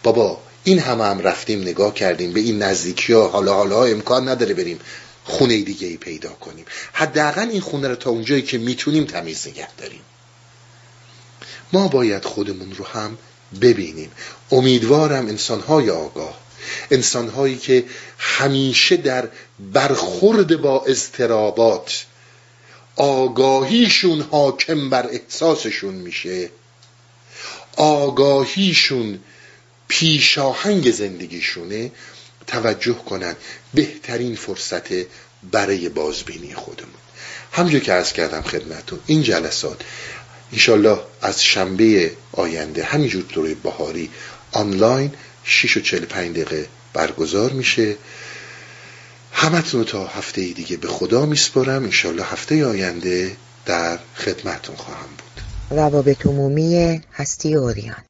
بابا این همه هم رفتیم نگاه کردیم. به این نزدیکی ها حالا حالا امکان نداره بریم خونه دیگه ای پیدا کنیم. حداقل این خونه رو تا اونجایی که می‌تونیم تمیز نگه داریم. ما باید خودمون رو هم ببینیم. امیدوارم انسانهای آگاه انسانهایی که همیشه در برخورد با اضطرابات آگاهیشون حاکم بر احساسشون میشه آگاهیشون پیشاهنگ زندگیشونه توجه کنن بهترین فرصت برای بازبینی خودمون. همجور که از کردم خدمتون این جلسات انشالله از شنبه آینده همینجور دوره بهاری آنلاین 6 و 45 دقیقه برگزار میشه. همتون تا هفته دیگه به خدا میسپرم انشالله هفته آینده در خدمتون خواهم بود.
روابط عمومی هستی اوریان.